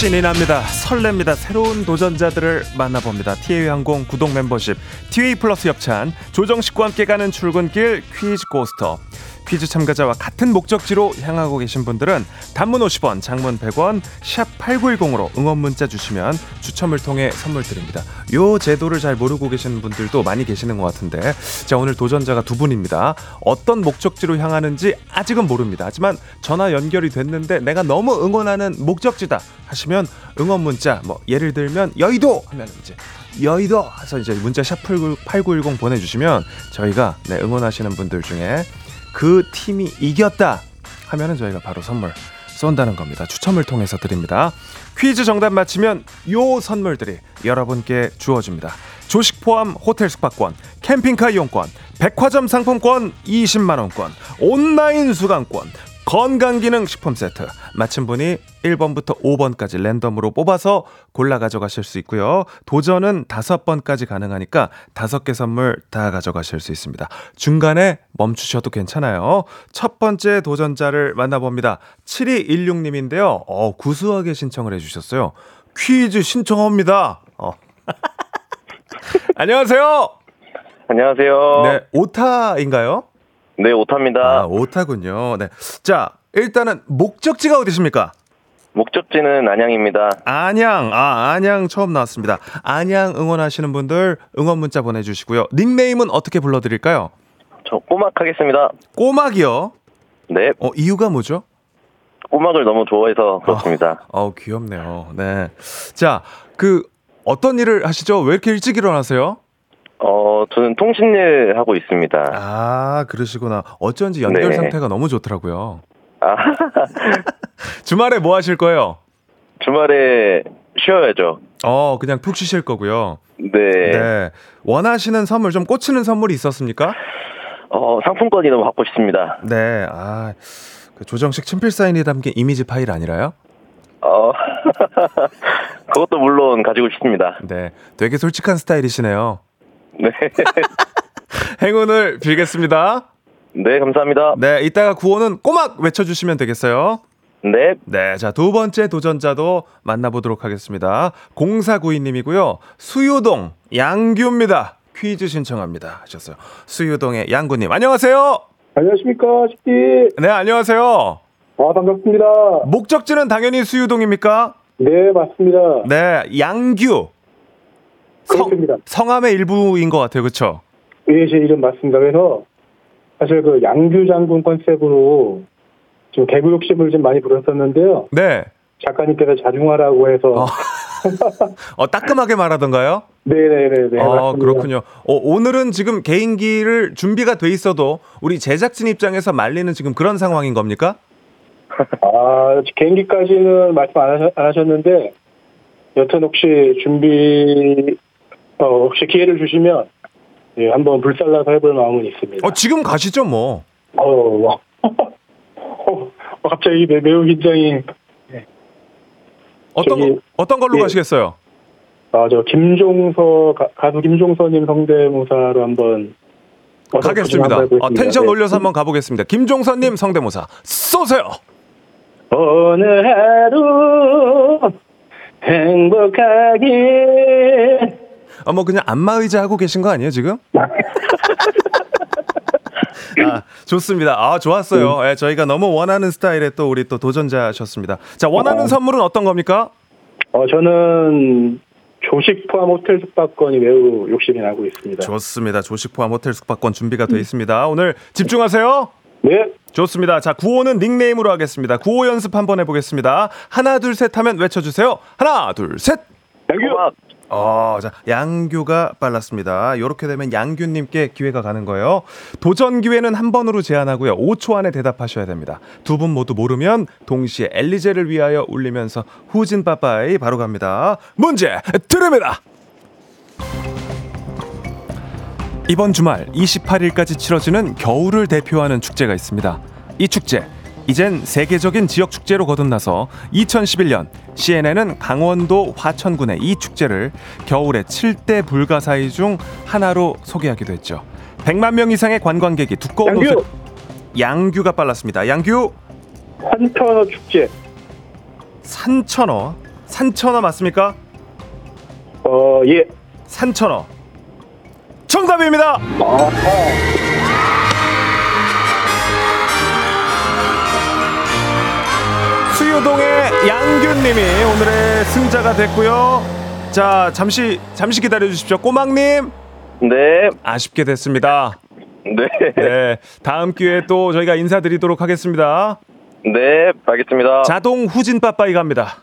신이 납니다. 설렙니다. 새로운 도전자들을 만나봅니다. TA 항공 구독 멤버십, TA 플러스 협찬, 조정식과 함께 가는 출근길 퀴즈 고스터. 퀴즈 참가자와 같은 목적지로 향하고 계신 분들은 단문 50원, 장문 100원, 샵 8910으로 응원 문자 주시면 추첨을 통해 선물 드립니다. 요 제도를 잘 모르고 계시는 분들도 많이 계시는 것 같은데 자 오늘 도전자가 두 분입니다. 어떤 목적지로 향하는지 아직은 모릅니다. 하지만 전화 연결이 됐는데 내가 너무 응원하는 목적지다 하시면 응원 문자 뭐 예를 들면 여의도 하면 이제 여의도 해서 이제 문자 샵8910 보내주시면 저희가 네, 응원하시는 분들 중에 그 팀이 이겼다 하면은 저희가 바로 선물 쏜다는 겁니다. 추첨을 통해서 드립니다. 퀴즈 정답 맞히면 요 선물들이 여러분께 주어집니다. 조식 포함 호텔 숙박권, 캠핑카 이용권, 백화점 상품권 20만 원권, 온라인 수강권, 건강기능 식품 세트 맞힌 분이 1번부터 5번까지 랜덤으로 뽑아서 골라 가져가실 수 있고요. 도전은 5번까지 가능하니까 5개 선물 다 가져가실 수 있습니다. 중간에 멈추셔도 괜찮아요. 첫 번째 도전자를 만나봅니다. 7216님인데요. 어, 구수하게 신청을 해주셨어요. 퀴즈 신청합니다. 어. 안녕하세요. 안녕하세요. 네, 오타인가요? 네, 오타입니다. 아, 오타군요. 네. 자, 일단은 목적지가 어디십니까? 목적지는 안양입니다. 안양. 아, 안양 처음 나왔습니다. 안양 응원하시는 분들 응원 문자 보내주시고요. 닉네임은 어떻게 불러드릴까요? 저 꼬막 하겠습니다. 꼬막이요. 네, 어, 이유가 뭐죠? 꼬막을 너무 좋아해서 그렇습니다. 어우, 귀엽네요. 네. 자, 그, 어떤 일을 하시죠? 왜 이렇게 일찍 일어나세요? 어, 저는 통신일 하고 있습니다. 아, 그러시구나. 어쩐지 연결 네. 상태가 너무 좋더라고요. 아, 주말에 뭐 하실 거예요? 주말에 쉬어야죠. 어, 그냥 푹 쉬실 거고요. 네. 네. 원하시는 선물, 좀 꽂히는 선물이 있었습니까? 어, 상품권이 너무 갖고 싶습니다. 네. 아, 그 조정식 친필 사인이 담긴 이미지 파일 아니라요? 어, 그것도 물론 가지고 싶습니다. 네. 되게 솔직한 스타일이시네요. 네. 행운을 빌겠습니다. 네, 감사합니다. 네. 이따가 구호는 꼬막 외쳐주시면 되겠어요. 네, 네. 자, 두 번째 도전자도 만나보도록 하겠습니다. 0492님이고요. 수유동 양규입니다. 퀴즈 신청합니다. 하셨어요. 수유동의 양구님. 안녕하세요. 안녕하십니까, 식디. 네, 안녕하세요. 아, 반갑습니다. 목적지는 당연히 수유동입니까? 네, 맞습니다. 네, 양규. 그렇습니다. 성 함의 일부인 것 같아요. 그렇죠? 예, 제 이름 맞습니다. 그래서 사실 그 양규 장군 컨셉으로 좀 개그 욕심을 좀 많이 부렸었는데요. 네. 작가님께서 자중하라고 해서 어. 어, 따끔하게 말하던가요? 네네네네. 아, 맞습니다. 그렇군요. 어, 오늘은 지금 개인기를 준비가 돼 있어도 우리 제작진 입장에서 말리는 지금 그런 상황인 겁니까? 아, 개인기까지는 말씀 안, 하셨, 안 하셨는데 여튼 혹시 준비 어, 혹시 기회를 주시면 예, 한번 불살라서 해볼 마음은 있습니다. 어, 지금 가시죠, 뭐. 어, 어, 어, 갑자기 매- 매우 긴장이 어떤, 저기, 거- 어떤 걸로 예. 가시겠어요? 아, 저 김종서 가, 가수 김종서님 성대모사로 한번 가겠습니다. 한번 아. 텐션 네. 올려서 한번 가보겠습니다. 김종선님 성대모사 쏘세요. 오늘 하루 행복하게 아, 뭐 그냥 안마 의자 하고 계신 거 아니에요 지금? 아, 좋습니다. 아, 좋았어요. 예, 저희가 너무 원하는 스타일의 또 우리 또 도전자셨습니다. 자, 원하는 어. 선물은 어떤 겁니까? 어, 저는 조식 포함 호텔 숙박권이 매우 욕심이 나고 있습니다. 좋습니다. 조식 포함 호텔 숙박권 준비가 되어 있습니다. 오늘 집중하세요. 네, 좋습니다. 자, 구호는 닉네임으로 하겠습니다. 구호 연습 한번 해보겠습니다. 하나, 둘, 셋 하면 외쳐주세요. 하나, 둘, 셋! 음악 어, 자, 양규가 빨랐습니다. 이렇게 되면 양규님께 기회가 가는 거예요. 도전 기회는 한 번으로 제한하고요. 5초 안에 대답하셔야 됩니다. 두 분 모두 모르면 동시에 엘리제를 위하여 울리면서 후진 빠빠이 바로 갑니다. 문제 드립니다. 이번 주말 28일까지 치러지는 겨울을 대표하는 축제가 있습니다. 이 축제 이젠 세계적인 지역 축제로 거듭나서 2011년 CNN은 강원도 화천군의 이 축제를 겨울의 7대 불가사의 중 하나로 소개하기도 했죠. 100만 명 이상의 관광객이 두꺼운 옷을 양규 양규가 빨랐습니다. 양규 환천어 축제 산천어 산천어 맞습니까? 어, 예. 산천어 정답입니다. 수유동의 양균님이 오늘의 승자가 됐고요. 자 잠시 잠시 기다려 주십시오. 꼬막님 네, 아쉽게 됐습니다. 네, 네 다음 기회에 또 저희가 인사드리도록 하겠습니다. 네, 알겠습니다. 자동 후진 빠빠이 갑니다.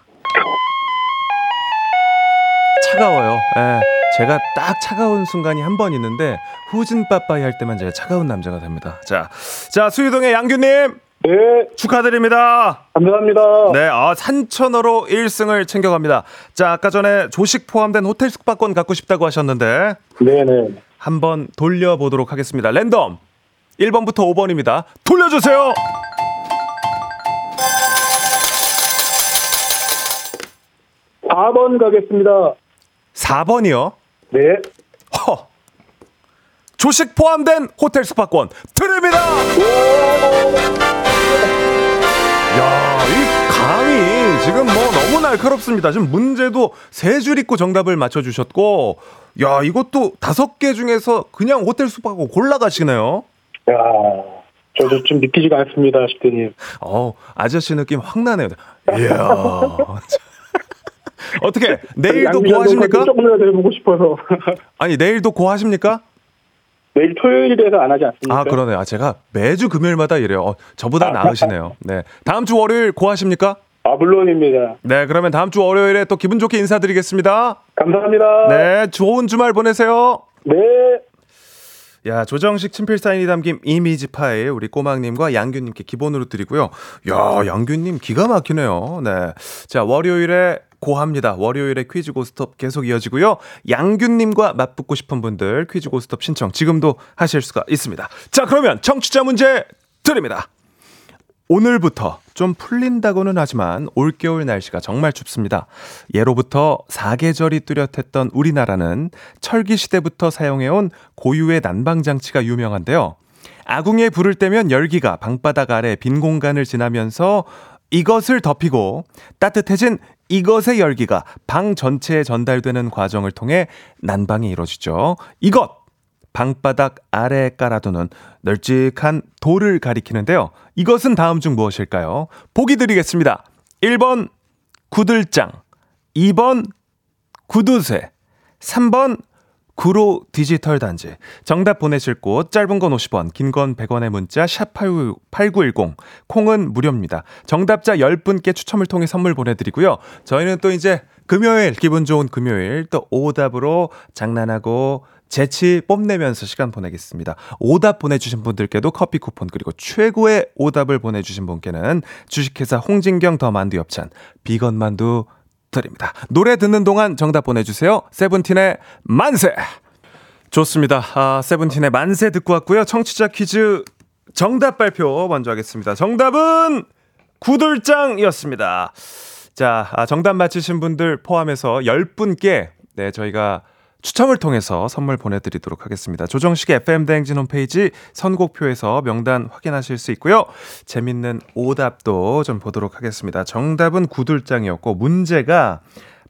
차가워요. 예. 제가 딱 차가운 순간이 한 번 있는데 후진 빠빠이 할 때만 제가 차가운 남자가 됩니다. 자, 자 수유동의 양규님 네, 축하드립니다. 감사합니다. 네, 아, 산천어로 1승을 챙겨갑니다. 자, 아까 전에 조식 포함된 호텔 숙박권 갖고 싶다고 하셨는데 네네. 한번 돌려보도록 하겠습니다. 랜덤 1번부터 5번입니다. 돌려주세요. 사 번 가겠습니다. 4번이요. 네. 허. 조식 포함된 호텔 숙박권 드립니다. 야, 이 감이 지금 뭐 너무 날카롭습니다. 지금 문제도 세줄 읽고 정답을 맞춰 주셨고 야, 이것도 다섯 개 중에서 그냥 호텔 숙박권 골라가시네요. 야, 저도 좀 믿기지가 않습니다, 식대님. 어, 아저씨 느낌 확 나네요. 이야. 어떻게 내일도 고하십니까? 조금이라도 해보고 싶어서. 아니 내일도 고하십니까? 내일 토요일이라서 안 하지 않습니까? 아 그러네요. 아, 제가 매주 금요일마다 이래요. 어, 저보다 나으시네요. 네, 다음 주 월요일 고하십니까? 아, 물론입니다. 네, 그러면 다음 주 월요일에 또 기분 좋게 인사드리겠습니다. 감사합니다. 네, 좋은 주말 보내세요. 네. 야, 조정식 친필 사인이 담긴 이미지 파일 우리 꼬막님과 양규님께 기본으로 드리고요. 야, 양규님 기가 막히네요. 네, 자 월요일에 고합니다. 월요일에 퀴즈 고스톱 계속 이어지고요. 양규님과 맞붙고 싶은 분들 퀴즈 고스톱 신청 지금도 하실 수가 있습니다. 자, 그러면 청취자 문제 드립니다. 오늘부터 좀 풀린다고는 하지만 올겨울 날씨가 정말 춥습니다. 예로부터 사계절이 뚜렷했던 우리나라는 철기 시대부터 사용해온 고유의 난방 장치가 유명한데요. 아궁이에 불을 떼면 열기가 방바닥 아래 빈 공간을 지나면서 이것을 덮이고 따뜻해진 이것의 열기가 방 전체에 전달되는 과정을 통해 난방이 이루어지죠. 이것 방바닥 아래에 깔아두는 널찍한 돌을 가리키는데요. 이것은 다음 중 무엇일까요? 보기 드리겠습니다. 1번 구들장, 2번 구두쇠, 3번 구로 디지털 단지. 정답 보내실 곳 짧은 건 50원, 긴 건 100원의 문자 샵 8910 콩은 무료입니다. 정답자 10분께 추첨을 통해 선물 보내 드리고요. 저희는 또 이제 금요일 기분 좋은 금요일 또 오답으로 장난하고 재치 뽐내면서 시간 보내겠습니다. 오답 보내주신 분들께도 커피 쿠폰 그리고 최고의 오답을 보내주신 분께는 주식회사 홍진경 더 만두 엽찬 비건 만두 드립니다. 노래 듣는 동안 정답 보내주세요. 세븐틴의 만세! 좋습니다. 아, 세븐틴의 만세 듣고 왔고요. 청취자 퀴즈 정답 발표 먼저 하겠습니다. 정답은 구들장이었습니다. 자, 아, 정답 맞히신 분들 포함해서 10분께 네, 저희가 추첨을 통해서 선물 보내드리도록 하겠습니다. 조정식 FM대행진 홈페이지 선곡표에서 명단 확인하실 수 있고요. 재밌는 오답도 좀 보도록 하겠습니다. 정답은 구들장이었고, 문제가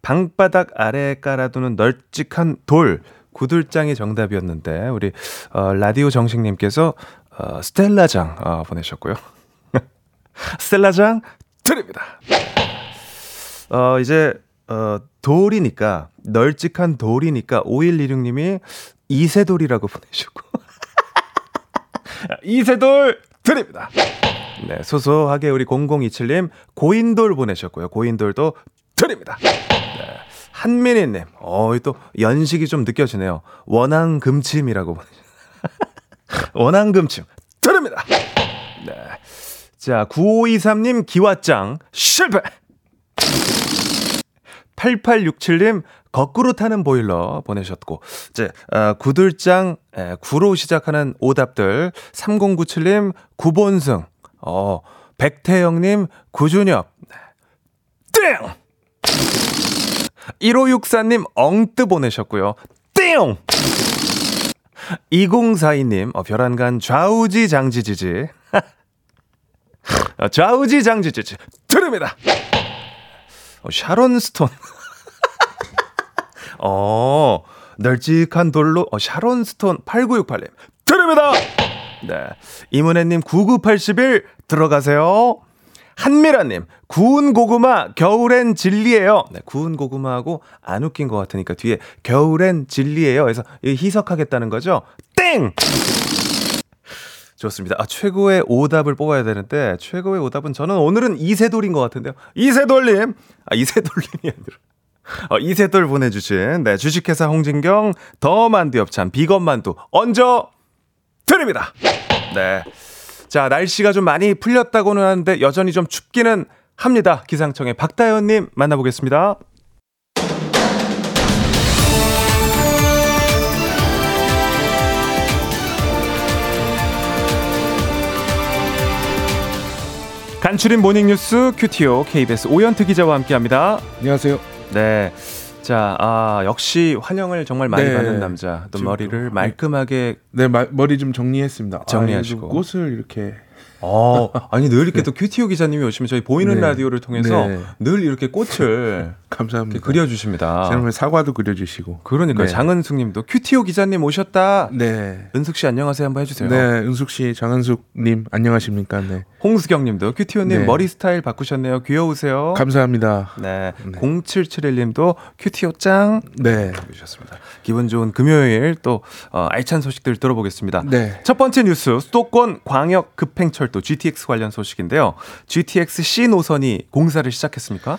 방바닥 아래에 깔아두는 널찍한 돌, 구들장이 정답이었는데, 우리, 어, 라디오 정식님께서, 어, 스텔라장, 어, 보내셨고요. 스텔라장 드립니다. 어, 이제, 어, 돌이니까, 널찍한 돌이니까, 5116님이 이세돌이라고 보내주고. 이세돌 드립니다. 네, 소소하게 우리 0027님, 고인돌 보내셨고요. 고인돌도 드립니다. 네, 한민희님, 어, 또 연식이 좀 느껴지네요. 원앙 금침이라고 보내셨 원앙 금침 드립니다. 네. 자, 9523님, 기왓장 실패! 8867님 거꾸로 타는 보일러 보내셨고 이제 어, 구들장 에, 구로 시작하는 오답들. 3097님 구본승. 어 백태영님 구준엽 땡! 1564님 엉뜨 보내셨고요. 땡! 2042님 어, 별안간 좌우지 장지지지. 어, 좌우지 장지지지. 드립니다 어, 샤론 스톤. 어, 널찍한 돌로, 어, 샤론 스톤 8968님. 드립니다! 네. 이문혜 님 9981 들어가세요. 한미라님, 구운 고구마, 겨울엔 진리예요. 네, 구운 고구마하고 안 웃긴 것 같으니까 뒤에 겨울엔 진리예요. 그래서 희석하겠다는 거죠. 땡! 좋습니다. 아, 최고의 오답을 뽑아야 되는데, 최고의 오답은 저는 오늘은 이세돌인 것 같은데요. 이세돌님! 아, 이세돌님이 아니라. 어, 이세돌 보내주신, 네, 주식회사 홍진경, 더 만두 엽찬, 비건 만두, 얹어 드립니다! 네. 자, 날씨가 좀 많이 풀렸다고는 하는데, 여전히 좀 춥기는 합니다. 기상청의 박다현님 만나보겠습니다. 간추린 모닝뉴스 큐티오 KBS 오연트 기자와 함께합니다. 안녕하세요. 네. 자, 아, 역시 환영을 정말 많이 네. 받는 남자. 또 머리를 또, 말끔하게 네, 마- 머리 좀 정리했습니다. 정리하시고. 아, 꽃을 이렇게 어, 아니 늘 이렇게 또 큐티오 기자님이 오시면 저희 보이는 네. 라디오를 통해서 네. 늘 이렇게 꽃을 감사합니다. 그려주십니다. 지난번에 사과도 그려주시고. 그러니까요. 네. 장은숙님도 큐티오 기자님 오셨다. 네. 은숙 씨 안녕하세요 한번 해주세요. 네, 은숙 씨, 장은숙님 안녕하십니까? 네. 홍수경님도 큐티오님 네. 머리 스타일 바꾸셨네요. 귀여우세요. 감사합니다. 네. 네. 0771님도 큐티오 짱. 네. 주셨습니다. 기분 좋은 금요일 또 어, 알찬 소식들 들어보겠습니다. 네. 첫 번째 뉴스 수도권 광역 급행철도 GTX 관련 소식인데요. GTX C 노선이 공사를 시작했습니까?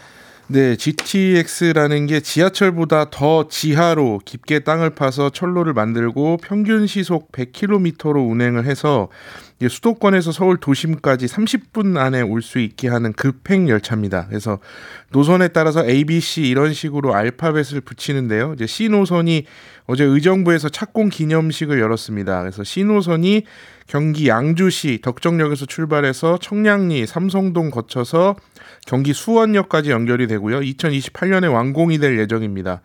네, GTX라는 게 지하철보다 더 지하로 깊게 땅을 파서 철로를 만들고 평균 시속 100km로 운행을 해서 수도권에서 서울 도심까지 30분 안에 올 수 있게 하는 급행 열차입니다. 그래서 노선에 따라서 A, B, C 이런 식으로 알파벳을 붙이는데요. 이제 C 노선이 어제 의정부에서 착공 기념식을 열었습니다. 그래서 C 노선이 경기 양주시 덕정역에서 출발해서 청량리, 삼성동 거쳐서 경기 수원역까지 연결이 되고요. 2028년에 완공이 될 예정입니다.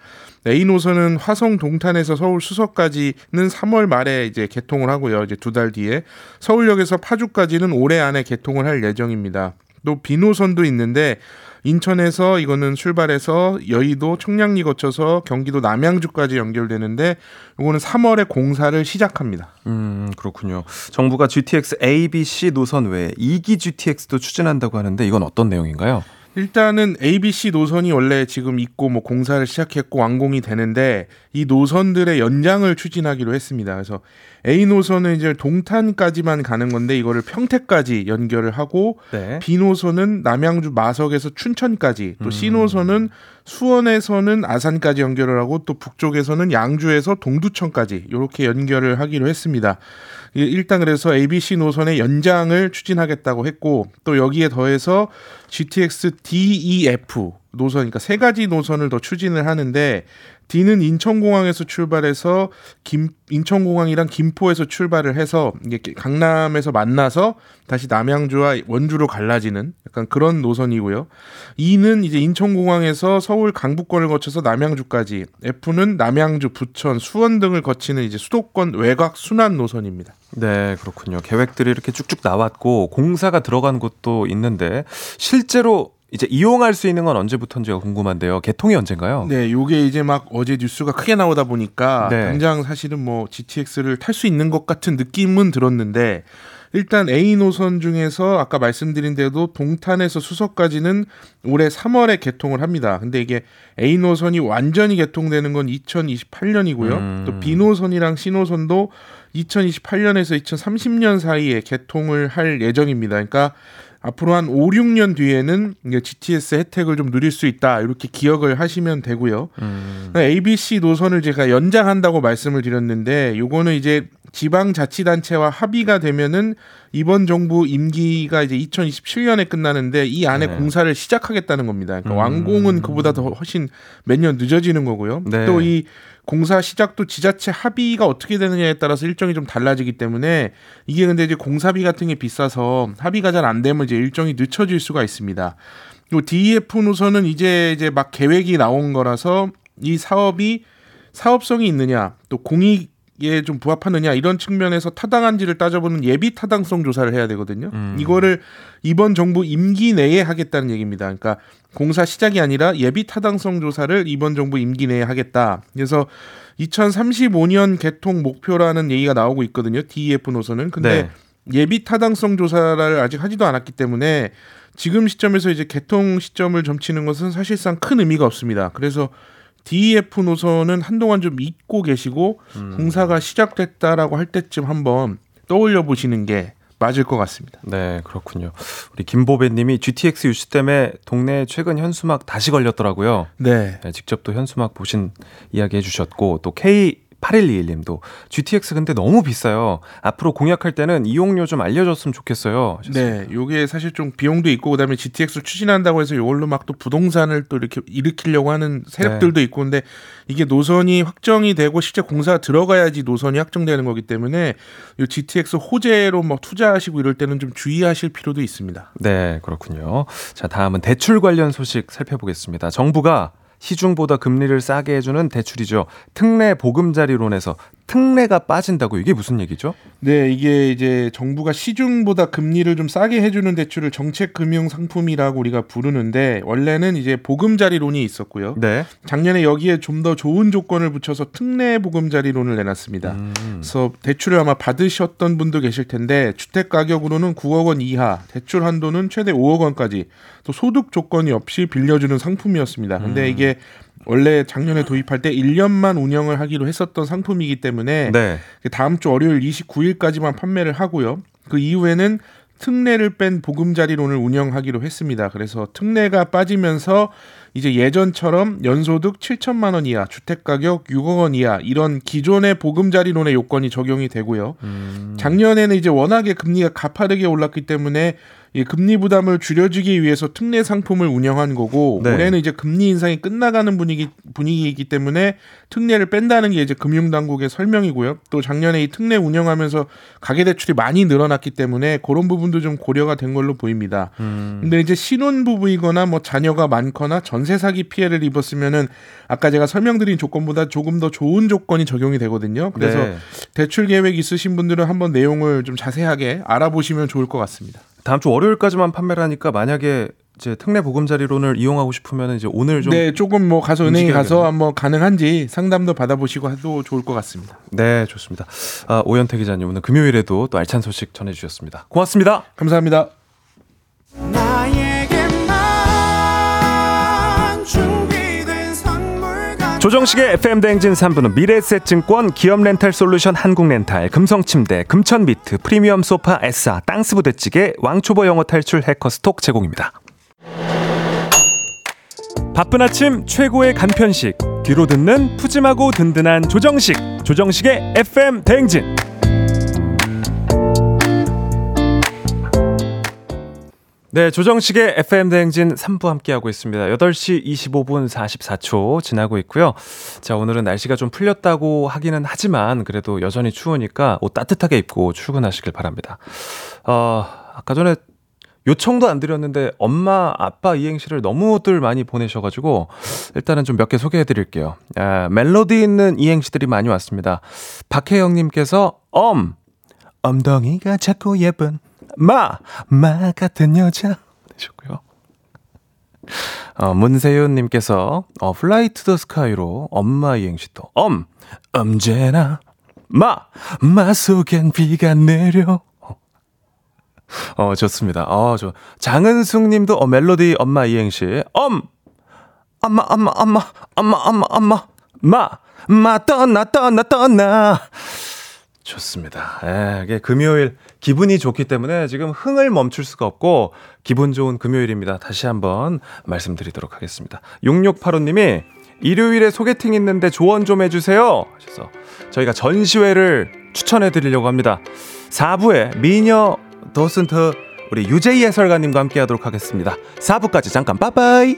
A 노선은 화성 동탄에서 서울 수서까지는 3월 말에 이제 개통을 하고요. 이제 두 달 뒤에 서울역에서 파주까지는 올해 안에 개통을 할 예정입니다. 또 B 노선도 있는데 인천에서 이거는 출발해서 여의도 청량리 거쳐서 경기도 남양주까지 연결되는데 이거는 3월에 공사를 시작합니다. 음, 그렇군요. 정부가 GTX A, B, C 노선 외에 2기 GTX도 추진한다고 하는데 이건 어떤 내용인가요? 일단은 ABC 노선이 원래 지금 있고 뭐 공사를 시작했고 완공이 되는데 이 노선들의 연장을 추진하기로 했습니다. 그래서 A 노선은 이제 동탄까지만 가는 건데 이거를 평택까지 연결을 하고 네. B 노선은 남양주 마석에서 춘천까지 또 C 노선은 수원에서는 아산까지 연결을 하고 또 북쪽에서는 양주에서 동두천까지 이렇게 연결을 하기로 했습니다. 이- 일단 그래서 ABC 노선의 연장을 추진하겠다고 했고 또 여기에 더해서 GTX DEF 노선 그러니까 세 가지 노선을 더 추진을 하는데 D는 인천공항에서 출발해서 김 인천공항이랑 김포에서 출발을 해서 이게 강남에서 만나서 다시 남양주와 원주로 갈라지는 약간 그런 노선이고요. E는 이제 인천공항에서 서울 강북권을 거쳐서 남양주까지, F는 남양주, 부천, 수원 등을 거치는 이제 수도권 외곽 순환 노선입니다. 네, 그렇군요. 계획들이 이렇게 쭉쭉 나왔고 공사가 들어간 곳도 있는데 실제로 이제 이용할 수 있는 건 언제부터인지가 궁금한데요. 개통이 언젠가요? 네, 요게 이제 막 어제 뉴스가 크게 나오다 보니까 네. 당장 사실은 뭐 GTX를 탈 수 있는 것 같은 느낌은 들었는데 일단 A 노선 중에서 아까 말씀드린 대로 동탄에서 수서까지는 올해 3월에 개통을 합니다. 근데 이게 A 노선이 완전히 개통되는 건 2028년이고요. 음. 또 B 노선이랑 C 노선도 2028년에서 2030년 사이에 개통을 할 예정입니다. 그러니까 앞으로 한 5, 6년 뒤에는 이게 GTS 혜택을 좀 누릴 수 있다. 이렇게 기억을 하시면 되고요. 음, ABC 노선을 제가 연장한다고 말씀을 드렸는데 요거는 이제 지방자치단체와 합의가 되면은 이번 정부 임기가 이제 2027년에 끝나는데 이 안에 네. 공사를 시작하겠다는 겁니다. 그러니까 음. 완공은 그보다 더 훨씬 몇 년 늦어지는 거고요. 네. 또이 공사 시작도 지자체 합의가 어떻게 되느냐에 따라서 일정이 좀 달라지기 때문에 이게 근데 이제 공사비 같은 게 비싸서 합의가 잘 안 되면 이제 일정이 늦춰질 수가 있습니다. 요 DEF 노선은 이제 이제 막 계획이 나온 거라서 이 사업이 사업성이 있느냐 또 공익 에좀 부합하느냐 이런 측면에서 타당한지를 따져보는 예비 타당성 조사를 해야 되거든요. 음. 이거를 이번 정부 임기 내에 하겠다는 얘기입니다. 그러니까 공사 시작이 아니라 예비 타당성 조사를 이번 정부 임기 내에 하겠다. 그래서 2035년 개통 목표라는 얘기가 나오고 있거든요. DEF 노선은. 근데 네. 예비 타당성 조사를 아직 하지도 않았기 때문에 지금 시점에서 이제 개통 시점을 점치는 것은 사실상 큰 의미가 없습니다. 그래서 DEF 노선은 한동안 좀 잊고 계시고 음. 공사가 시작됐다라고 할 때쯤 한번 떠올려 보시는 게 맞을 것 같습니다. 네, 그렇군요. 우리 김보배님이 GTX 유시 때문에 동네에 최근 현수막 다시 걸렸더라고요. 네. 네, 직접 또 현수막 보신 이야기 해주셨고 또 K 8121님도 GTX 근데 너무 비싸요. 앞으로 공약할 때는 이용료 좀 알려줬으면 좋겠어요. 하셨습니다. 네, 요게 사실 좀 비용도 있고 그다음에 GTX 를 추진한다고 해서 이걸로 막 또 부동산을 또 이렇게 일으키려고 하는 세력들도 있고 근데 이게 노선이 확정이 되고 실제 공사가 들어가야지 노선이 확정되는 거기 때문에 요 GTX 호재로 뭐 투자하시고 이럴 때는 좀 주의하실 필요도 있습니다. 네, 그렇군요. 자, 다음은 대출 관련 소식 살펴보겠습니다. 정부가 시중보다 금리를 싸게 해주는 대출이죠. 특례 보금자리론에서 특례가 빠진다고 이게 무슨 얘기죠? 네, 이게 이제 정부가 시중보다 금리를 좀 싸게 해주는 대출을 정책 금융 상품이라고 우리가 부르는데 원래는 이제 보금자리론이 있었고요. 네. 작년에 여기에 좀 더 좋은 조건을 붙여서 특례 보금자리론을 내놨습니다. 음, 그래서 대출을 아마 받으셨던 분도 계실 텐데 주택 가격으로는 9억 원 이하, 대출 한도는 최대 5억 원까지 또 소득 조건이 없이 빌려주는 상품이었습니다. 근데 음. 이게 원래 작년에 도입할 때 1년만 운영을 하기로 했었던 상품이기 때문에 네. 다음 주 월요일 29일까지만 판매를 하고요. 그 이후에는 특례를 뺀 보금자리론을 운영하기로 했습니다. 그래서 특례가 빠지면서 이제 예전처럼 연소득 7천만 원 이하, 주택 가격 6억 원 이하 이런 기존의 보금자리론의 요건이 적용이 되고요. 음, 작년에는 이제 워낙에 금리가 가파르게 올랐기 때문에 이 금리 부담을 줄여주기 위해서 특례 상품을 운영한 거고 네. 올해는 이제 금리 인상이 끝나가는 분위기 분위기이기 때문에 특례를 뺀다는 게 이제 금융당국의 설명이고요. 또 작년에 이 특례 운영하면서 가계 대출이 많이 늘어났기 때문에 그런 부분도 좀 고려가 된 걸로 보입니다. 음, 근데 이제 신혼 부부이거나 뭐 자녀가 많거나 전세 사기 피해를 입었으면은 아까 제가 설명드린 조건보다 조금 더 좋은 조건이 적용이 되거든요. 그래서 네. 대출 계획 있으신 분들은 한번 내용을 좀 자세하게 알아보시면 좋을 것 같습니다. 다음 주 월요일까지만 판매를 하니까 만약에 이제 특례 보금자리론을 이용하고 싶으면 이제 오늘 좀 네, 조금 뭐 가서 은행에. 가서 한번 가능한지 상담도 받아보시고 해도 좋을 것 같습니다. 네, 좋습니다. 아, 오현태 기자님 오늘 금요일에도 또 알찬 소식 전해 주셨습니다. 고맙습니다. 감사합니다. 조정식의 FM 대행진 3부는 미래에셋증권, 기업렌탈솔루션 한국렌탈, 금성침대, 금천미트, 프리미엄 소파 에싸, 땅스부대찌개, 왕초보 영어 탈출 해커스톡 제공입니다. 바쁜 아침 최고의 간편식, 뒤로 듣는 푸짐하고 든든한 조정식, 조정식의 FM 대행진. 네, 조정식의 FM 대행진 3부 함께하고 있습니다. 8시 25분 44초 지나고 있고요. 자, 오늘은 날씨가 좀 풀렸다고 하기는 하지만 그래도 여전히 추우니까 옷 따뜻하게 입고 출근하시길 바랍니다. 어, 아까 전에 요청도 안 드렸는데 엄마, 아빠 이행시를 너무들 많이 보내셔가지고 일단은 좀 몇 개 소개해 드릴게요. 아, 멜로디 있는 이행시들이 많이 왔습니다. 박혜영님께서 엄, 엉덩이가 자꾸 예쁜 마, 마 같은 여자 되셨고요. 어, 문세윤님께서 어, 플라이 투 더 스카이로 엄마 이행시도 엄, 언제나 마, 마 속엔 비가 내려 어, 좋습니다. 어, 저, 장은숙 님도, 어, 멜로디 엄마 이행시. 엄! 엄마, 엄마, 엄마, 엄마, 엄마, 엄마, 마! 마 떠나, 떠나, 떠나. 좋습니다. 예, 이게 금요일 기분이 좋기 때문에 지금 흥을 멈출 수가 없고 기분 좋은 금요일입니다. 다시 한번 말씀드리도록 하겠습니다. 6685님이 일요일에 소개팅 있는데 조언 좀 해주세요. 하셔서 저희가 전시회를 추천해 드리려고 합니다. 4부에 미녀 도슨트 우리 유재희 해설가님과 함께 하도록 하겠습니다. 4부까지 잠깐 빠빠이.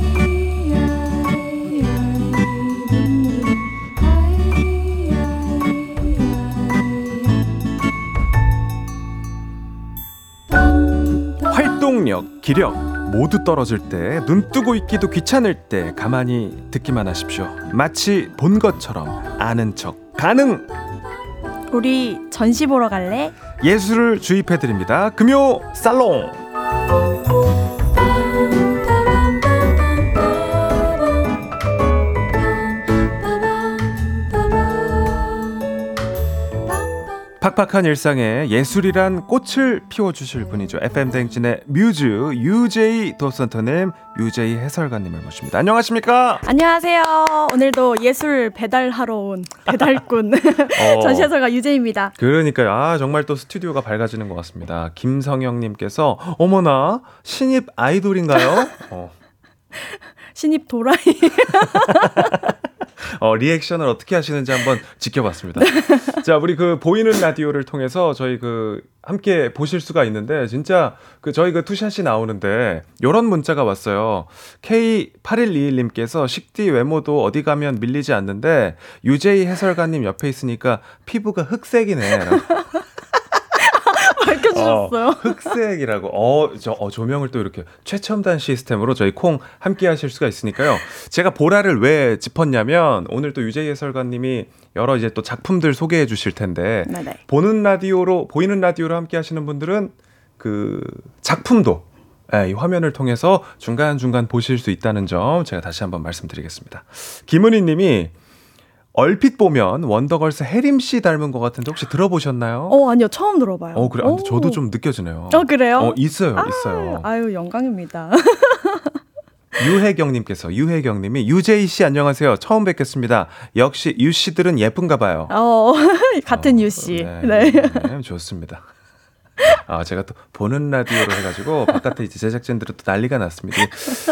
활동력, 기력 모두 떨어질 때, 눈 뜨고 있기도 귀찮을 때 가만히 듣기만 하십시오. 마치 본 것처럼 아는 척 가능. 우리 전시 보러 갈래? 예술을 주입해 드립니다. 금요 살롱. 팍팍한 일상에 예술이란 꽃을 피워주실 분이죠. FM 댕진의 뮤즈 유제이 도슨터님, 유제이 해설가님을 모십니다. 안녕하십니까? 안녕하세요. 오늘도 예술 배달하러 온 배달꾼 어. 전시 해설가 유재입니다. 그러니까요. 아, 정말 또 스튜디오가 밝아지는 것 같습니다. 김성영님께서 어머나 신입 아이돌인가요? 어, 신입 도라이. 어, 리액션을 어떻게 하시는지 한번 지켜봤습니다. 자, 우리 그 보이는 라디오를 통해서 저희 그 함께 보실 수가 있는데 진짜 그 저희 그 투샷이 나오는데 요런 문자가 왔어요. K8121님께서 식디 외모도 어디 가면 밀리지 않는데 유재희 해설가님 옆에 있으니까 피부가 흑색이네. 라고. 밝혀주셨어요. 어, 흑색이라고. 어, 저 어, 조명을 또 이렇게 최첨단 시스템으로 저희 콩 함께 하실 수가 있으니까요. 제가 보라를 왜 짚었냐면 오늘 또 유재희 해설가님이 여러 이제 또 작품들 소개해 주실 텐데 네네. 보는 라디오로 보이는 라디오로 함께 하시는 분들은 그 작품도 예, 이 화면을 통해서 중간중간 보실 수 있다는 점 제가 다시 한번 말씀드리겠습니다. 김은희 님이 얼핏 보면 원더걸스 혜림 씨 닮은 것 같은데 혹시 들어보셨나요? 어 아니요 처음 들어봐요. 어, 그래. 아, 근데 오. 저도 좀 느껴지네요. 어 그래요? 어, 있어요, 아, 있어요. 아유 영광입니다. 유혜경님께서, 유혜경님이, 유재희 씨 안녕하세요. 처음 뵙겠습니다. 역시 유 씨들은 예쁜가 봐요. 어 같은 어, 유 씨. 네, 네. 네, 좋습니다. 아, 제가 또 보는 라디오로 해가지고 바깥에 이제 제작진들은 또 난리가 났습니다.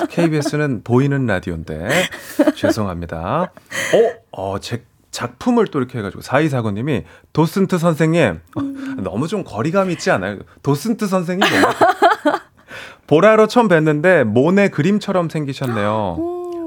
KBS는 보이는 라디오인데 죄송합니다. 어, 어, 제 작품을 또 이렇게 해가지고 사이사고님이 도슨트 선생님 어, 너무 좀 거리감 있지 않아요? 도슨트 선생님 보라로 처음 뵀는데 모네 그림처럼 생기셨네요.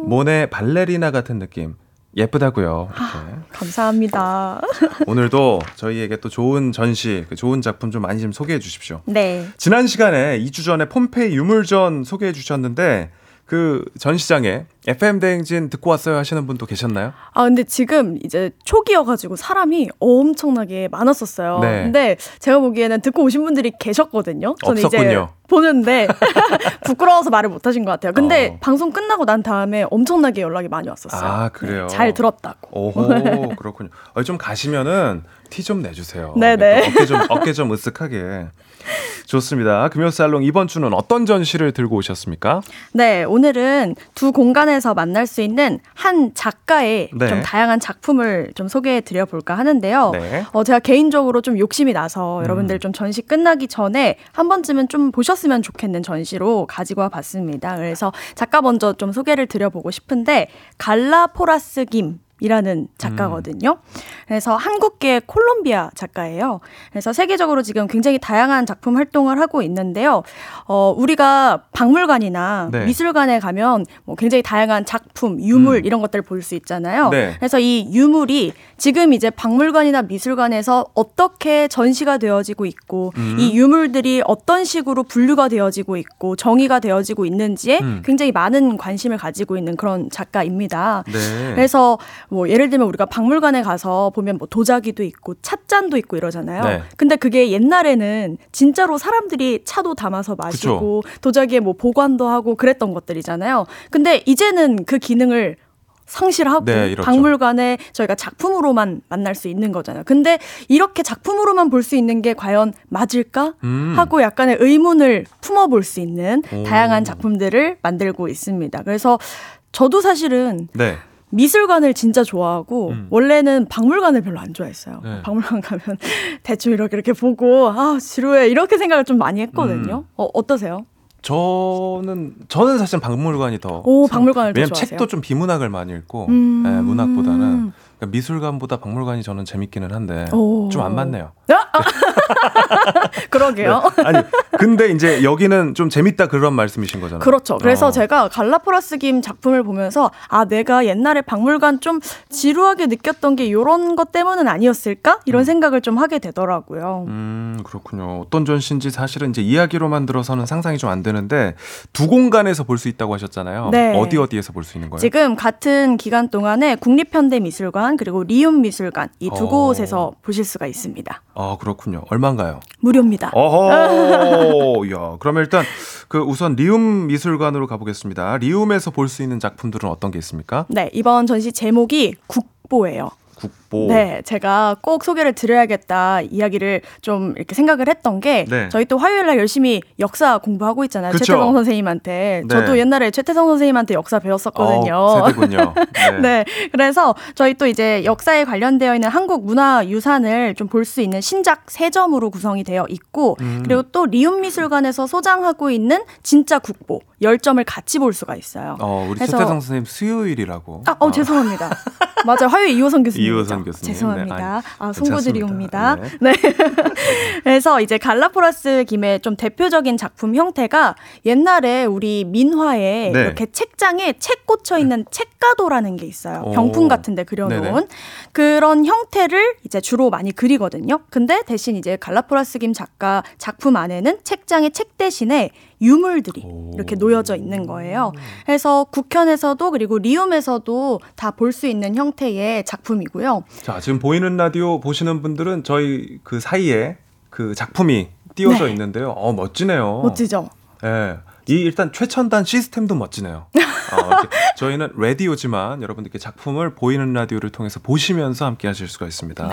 모네 발레리나 같은 느낌. 예쁘다고요. 이렇게. 감사합니다. 오늘도 저희에게 또 좋은 전시, 그 좋은 작품 좀 많이 좀 소개해 주십시오. 네. 지난 시간에 2주 전에 폼페이 유물전 소개해 주셨는데 그 전 시장에 FM 대행진 듣고 왔어요 하시는 분도 계셨나요? 아 근데 지금 이제 초기여가지고 사람이 엄청나게 많았었어요. 네. 근데 제가 보기에는 듣고 오신 분들이 계셨거든요. 저는 이제 없었군요. 보는데 부끄러워서 말을 못하신 것 같아요. 근데 어. 방송 끝나고 난 다음에 엄청나게 연락이 많이 왔었어요. 아, 그래요? 네, 잘 들었다고. 오호 그렇군요. 어, 좀 가시면은 티 좀 내주세요. 네네. 또 어깨 좀 어깨 좀 으쓱하게. 좋습니다. 금요살롱 이번 주는 어떤 전시를 들고 오셨습니까? 네, 오늘은 두 공간에서 만날 수 있는 한 작가의 네. 좀 다양한 작품을 좀 소개해 드려 볼까 하는데요. 네. 어, 제가 개인적으로 좀 욕심이 나서 음. 여러분들 좀 전시 끝나기 전에 한 번쯤은 좀 보셨으면 좋겠는 전시로 가지고 와 봤습니다. 그래서 작가 먼저 좀 소개를 드려 보고 싶은데 갈라포라스 김 이라는 작가거든요. 그래서 한국계 콜롬비아 작가예요. 그래서 세계적으로 지금 굉장히 다양한 작품 활동을 하고 있는데요. 어, 우리가 박물관이나 네. 미술관에 가면 뭐 굉장히 다양한 작품, 유물 음. 이런 것들을 볼 수 있잖아요. 네. 그래서 이 유물이 지금 이제 박물관이나 미술관에서 어떻게 전시가 되어지고 있고 음. 이 유물들이 어떤 식으로 분류가 되어지고 있고 정의가 되어지고 있는지에 음. 굉장히 많은 관심을 가지고 있는 그런 작가입니다. 네. 그래서 뭐 예를 들면 우리가 박물관에 가서 보면 뭐 도자기도 있고 찻잔도 있고 이러잖아요. 네. 근데 그게 옛날에는 진짜로 사람들이 차도 담아서 마시고 도자기에 뭐 보관도 하고 그랬던 것들이잖아요. 근데 이제는 그 기능을 상실하고 네. 박물관에 저희가 작품으로만 만날 수 있는 거잖아요. 근데 이렇게 작품으로만 볼 수 있는 게 과연 맞을까? 음. 하고 약간의 의문을 품어볼 수 있는 오. 다양한 작품들을 만들고 있습니다. 그래서 저도 사실은 네. 미술관을 진짜 좋아하고 음. 원래는 박물관을 별로 안 좋아했어요. 네. 박물관 가면 대충 이렇게 이렇게 보고 아 지루해 이렇게 생각을 좀 많이 했거든요. 음. 어, 어떠세요? 저는 저는 사실 박물관이 더 오, 참- 박물관을 더 왜냐면? 책도 좀 비문학을 많이 읽고 음. 예, 문학보다는 그러니까 미술관보다 박물관이 저는 재밌기는 한데 오. 좀안 맞네요. 그러게요. 네. 아니 근데 이제 여기는 좀 재밌다 그런 말씀이신 거잖아요. 그렇죠. 그래서 어. 제가 갈라포라스 김 작품을 보면서 아 내가 옛날에 박물관 좀 지루하게 느꼈던 게 이런 것 때문은 아니었을까 이런 생각을 좀 하게 되더라고요. 음 그렇군요. 어떤 전시인지 사실은 이제 이야기로만 들어서는 상상이 좀 안 되는데 두 공간에서 볼 수 있다고 하셨잖아요. 네. 어디 어디에서 볼 수 있는 거예요? 지금 같은 기간 동안에 국립현대미술관 그리고 리움 미술관 이두 어. 곳에서 보실 수가 있습니다. 아 그렇군요. 얼마인가요? 무료입니다. 어허, 야, 그러면 일단 그 우선 리움 미술관으로 가보겠습니다. 리움에서 볼 수 있는 작품들은 어떤 게 있습니까? 네, 이번 전시 제목이 국보예요. 국보. 네, 제가 꼭 소개를 드려야겠다 이야기를 좀 이렇게 생각을 했던 게 네. 저희 또 화요일 날 열심히 역사 공부하고 있잖아요. 그쵸. 최태성 선생님한테. 네. 저도 옛날에 최태성 선생님한테 역사 배웠었거든요. 어, 세대군요. 네. 네. 그래서 저희 또 이제 역사에 관련되어 있는 한국 문화 유산을 좀 볼 수 있는 신작 세점으로 구성이 되어 있고 음. 그리고 또 리움 미술관에서 소장하고 있는 진짜 국보 10점을 같이 볼 수가 있어요. 어, 우리 그래서- 최태성 선생님 수요일이라고. 아, 어, 죄송합니다. 맞아요. 화요일 이호선 교수님. 이호선 교수님. 죄송합니다. 네, 아, 송구드리옵니다. 괜찮습니다. 네. 그래서 이제 갈라포라스 김의 좀 대표적인 작품 형태가 옛날에 우리 민화에 네. 이렇게 책장에 책 꽂혀 있는 책가도라는 게 있어요. 오. 병풍 같은데 그려놓은 네네. 그런 형태를 이제 주로 많이 그리거든요. 근데 대신 이제 갈라포라스 김 작가 작품 안에는 책장에 책 대신에 유물들이 오. 이렇게 놓여져 있는 거예요. 그래서 국현에서도 그리고 리움에서도 다 볼 수 있는 형태의 작품이고요. 자, 지금 보이는 라디오 보시는 분들은 저희 그 사이에 그 작품이 띄워져 네. 있는데요. 어, 멋지네요. 멋지죠? 예. 이 일단 최첨단 시스템도 멋지네요. 어, 저희는 라디오지만 여러분들께 작품을 보이는 라디오를 통해서 보시면서 함께 하실 수가 있습니다.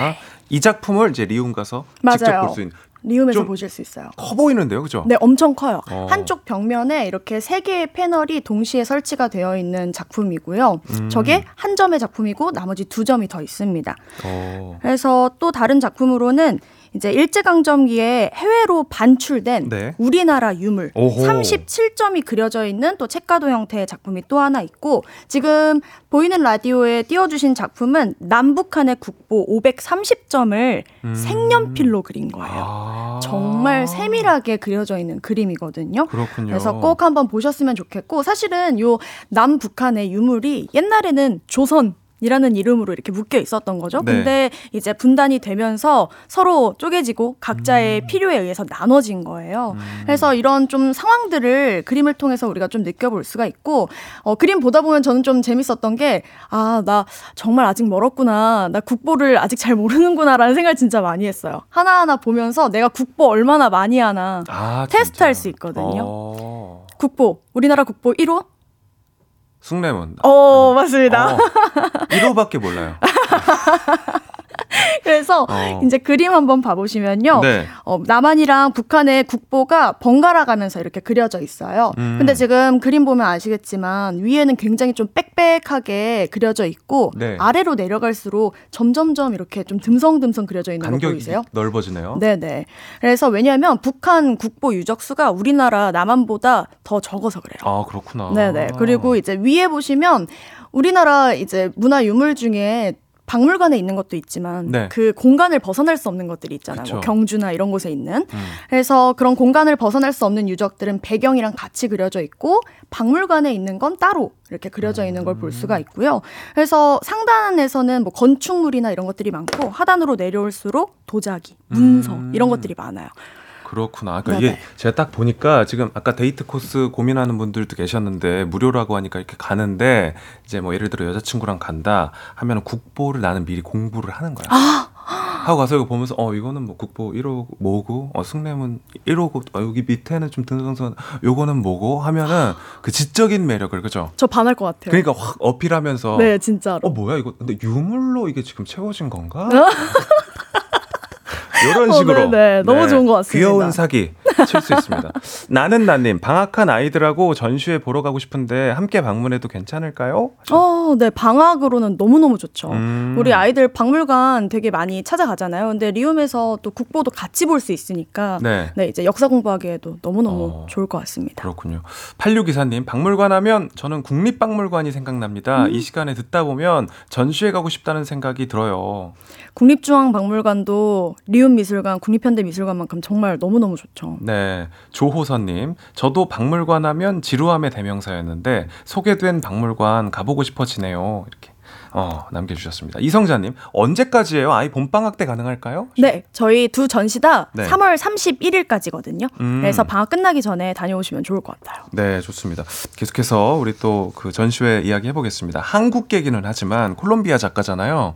이 작품을 이제 리움 가서 직접 네. 맞아요. 볼수 있는 리움에서 좀 보실 수 있어요. 커 보이는데요, 그죠? 네, 엄청 커요. 어. 한쪽 벽면에 이렇게 세 개의 패널이 동시에 설치가 되어 있는 작품이고요. 음. 저게 한 점의 작품이고 나머지 두 점이 더 있습니다. 어. 그래서 또 다른 작품으로는 이제 일제강점기에 해외로 반출된 네. 우리나라 유물 오호. 37점이 그려져 있는 또 책가도 형태의 작품이 또 하나 있고 지금 보이는 라디오에 띄워주신 작품은 남북한의 국보 530점을 음. 색연필로 그린 거예요. 아. 정말 세밀하게 그려져 있는 그림이거든요. 그렇군요. 그래서 꼭 한번 보셨으면 좋겠고 사실은 요 남북한의 유물이 옛날에는 조선 이라는 이름으로 이렇게 묶여 있었던 거죠. 네. 근데 이제 분단이 되면서 서로 쪼개지고 음. 각자의 필요에 의해서 나눠진 거예요. 그래서 이런 좀 상황들을 그림을 통해서 우리가 좀 느껴볼 수가 있고 어, 그림 보다 보면 저는 좀 재밌었던 게 아 나 정말 아직 멀었구나 나 국보를 아직 잘 모르는구나라는 생각을 진짜 많이 했어요. 하나하나 보면서 내가 국보 얼마나 많이 하나 아, 테스트할. 수 있거든요. 어. 국보 우리나라 국보 1호? 숭례문. 어 맞습니다. 어, 1호밖에 몰라요. 그래서 어. 이제 그림 한번 봐보시면요. 네. 어, 남한이랑 북한의 국보가 번갈아 가면서 이렇게 그려져 있어요. 음. 근데 지금 그림 보면 아시겠지만 위에는 굉장히 좀 빽빽하게 그려져 있고 네. 아래로 내려갈수록 점점점 이렇게 좀 듬성듬성 그려져 있는 거 보이세요? 넓어지네요. 네네. 그래서 왜냐하면 북한 국보 유적수가 우리나라 남한보다 더 적어서 그래요. 아, 그렇구나. 네네. 그리고 이제 위에 보시면 우리나라 이제 문화 유물 중에 박물관에 있는 것도 있지만 네. 그 공간을 벗어날 수 없는 것들이 있잖아요. 뭐. 경주나 이런 곳에 있는. 음. 그래서 그런 공간을 벗어날 수 없는 유적들은 배경이랑 같이 그려져 있고 박물관에 있는 건 따로 이렇게 그려져 있는 걸 볼 수가 있고요. 그래서 상단에서는 뭐 건축물이나 이런 것들이 많고 하단으로 내려올수록 도자기, 문서 음. 이런 것들이 많아요. 그렇구나. 그러니까 네네. 이게 제가 딱 보니까 지금 아까 데이트 코스 고민하는 분들도 계셨는데 무료라고 하니까 이렇게 가는데 이제 뭐 예를 들어 여자친구랑 간다 하면 국보를 나는 미리 공부를 하는 거야. 아! 하고 가서 이거 보면서 어 이거는 뭐 국보 1호 뭐고 어 숭례문 1호고 어, 여기 밑에는 좀 등등등 요거는 뭐고 하면은 그 지적인 매력을 그죠? 저 반할 것 같아요. 그러니까 확 어필하면서 네, 진짜로. 어 뭐야 이거 근데 유물로 이게 지금 채워진 건가? 이런 어, 식으로 네네. 너무 좋은 것 같습니다. 귀여운 사기 칠 수 있습니다. 나는 나님 방학한 아이들하고 전시회 보러 가고 싶은데 함께 방문해도 괜찮을까요? 어, 네. 방학으로는 너무 너무 좋죠. 음. 우리 아이들 박물관 되게 많이 찾아가잖아요. 근데 리움에서 또 국보도 같이 볼 수 있으니까 네. 네, 이제 역사 공부하기에도 너무 너무 어. 좋을 것 같습니다. 그렇군요. 86기사님, 박물관 하면 저는 국립박물관이 생각납니다. 음. 이 시간에 듣다 보면 전시회 가고 싶다는 생각이 들어요. 국립중앙박물관도 리움 미술관, 국립현대미술관만큼 정말 너무너무 좋죠. 네. 조호선님, 저도 박물관 하면 지루함의 대명사였는데 소개된 박물관 가보고 싶어지네요. 이렇게. 어, 남겨주셨습니다. 이성자님, 언제까지예요? 아이 봄방학 때 가능할까요? 네, 저희 두 전시 다 네. 3월 31일까지거든요. 음. 그래서 방학 끝나기 전에 다녀오시면 좋을 것 같아요. 네, 좋습니다. 계속해서 우리 또 그 전시회 이야기 해보겠습니다. 한국 계기는 하지만 콜롬비아 작가잖아요.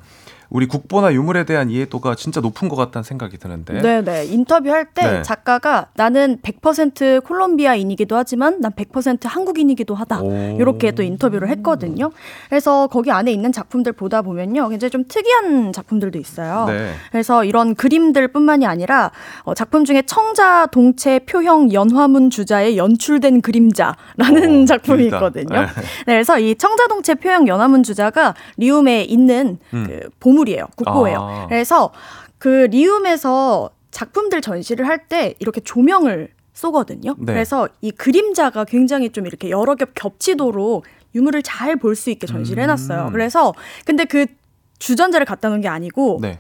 우리 국보나 유물에 대한 이해도가 진짜 높은 것 같다는 생각이 드는데. 네, 네. 인터뷰할 때 네. 작가가 나는 100% 콜롬비아인이기도 하지만 난 100% 한국인이기도 하다. 오. 이렇게 또 인터뷰를 했거든요. 그래서 거기 안에 있는 작품들 보다 보면요. 굉장히 좀 특이한 작품들도 있어요. 네. 그래서 이런 그림들 뿐만이 아니라 어, 작품 중에 청자 동체 표형 연화문 주자의 연출된 그림자라는 어, 작품이 길다. 있거든요. 네. 네, 그래서 이 청자 동체 표형 연화문 주자가 리움에 있는 음. 그 보물 이에요. 국보예요. 아. 그래서 그 리움에서 작품들 전시를 할 때 이렇게 조명을 쏘거든요. 네. 그래서 이 그림자가 굉장히 좀 이렇게 여러 겹 겹치도록 유물을 잘 볼 수 있게 전시를 해놨어요. 음. 그래서 근데 그 주전자를 갖다 놓은 게 아니고 네.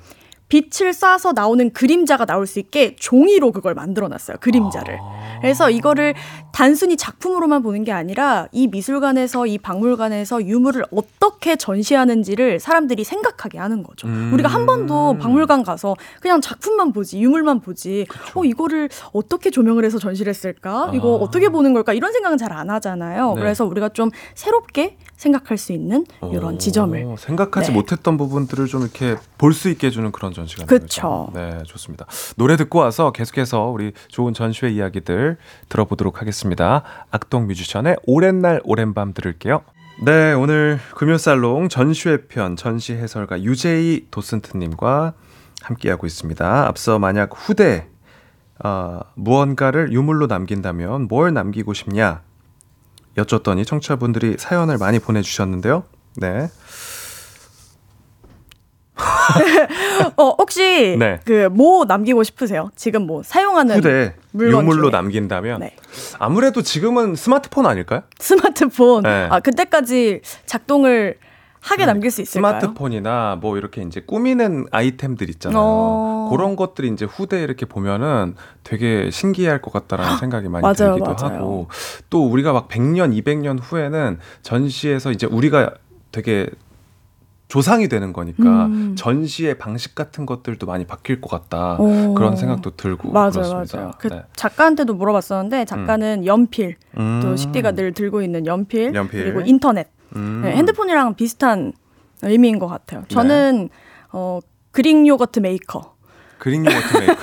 빛을 쏴서 나오는 그림자가 나올 수 있게 종이로 그걸 만들어 놨어요. 그림자를. 아. 그래서 이거를 단순히 작품으로만 보는 게 아니라 이 미술관에서 이 박물관에서 유물을 어떻게 전시하는지를 사람들이 생각하게 하는 거죠. 음. 우리가 한 번도 박물관 가서 그냥 작품만 보지 유물만 보지 어 이거를 어떻게 조명을 해서 전시를 했을까? 이거 아. 어떻게 보는 걸까? 이런 생각은 잘 안 하잖아요. 네. 그래서 우리가 좀 새롭게 생각할 수 있는 이런 오, 지점을 생각하지 네. 못했던 부분들을 좀 이렇게 볼 수 있게 해주는 그런 전시가 그쵸. 네, 좋습니다. 노래 듣고 와서 계속해서 우리 좋은 전시회 이야기들 들어보도록 하겠습니다. 악동 뮤지션의 오랜 날 오랜 밤 들을게요. 네, 오늘 금요살롱 전시회 편 전시 해설가 유제이 도슨트님과 함께하고 있습니다. 앞서 만약 후대 어, 무언가를 유물로 남긴다면 뭘 남기고 싶냐 여쭸더니 청취자분들이 사연을 많이 보내주셨는데요. 네. 어, 혹시 네. 그뭐 남기고 싶으세요? 지금 뭐 사용하는 후대 중에. 남긴다면 네. 아무래도 지금은 스마트폰 아닐까요? 스마트폰. 네. 아, 그때까지 작동을 하게 남길 수 있을까요? 스마트폰이나 뭐 이렇게 이제 꾸미는 아이템들 있잖아요. 어. 그런 것들이 이제 후대에 이렇게 보면은 되게 신기할 것 같다라는 생각이 많이 맞아요, 들기도 맞아요. 하고 또 우리가 막 100년, 200년 후에는 전시에서 이제 우리가 되게 조상이 되는 거니까 음. 전시의 방식 같은 것들도 많이 바뀔 것 같다. 오. 그런 생각도 들고 맞아요, 그렇습니다. 맞아요. 그 네. 작가한테도 물어봤었는데 작가는 연필, 음. 또 식디가 늘 들고 있는 연필, 연필. 그리고 인터넷, 음. 네, 핸드폰이랑 비슷한 의미인 것 같아요. 저는 어, Greek yogurt 메이커. Greek yogurt 메이커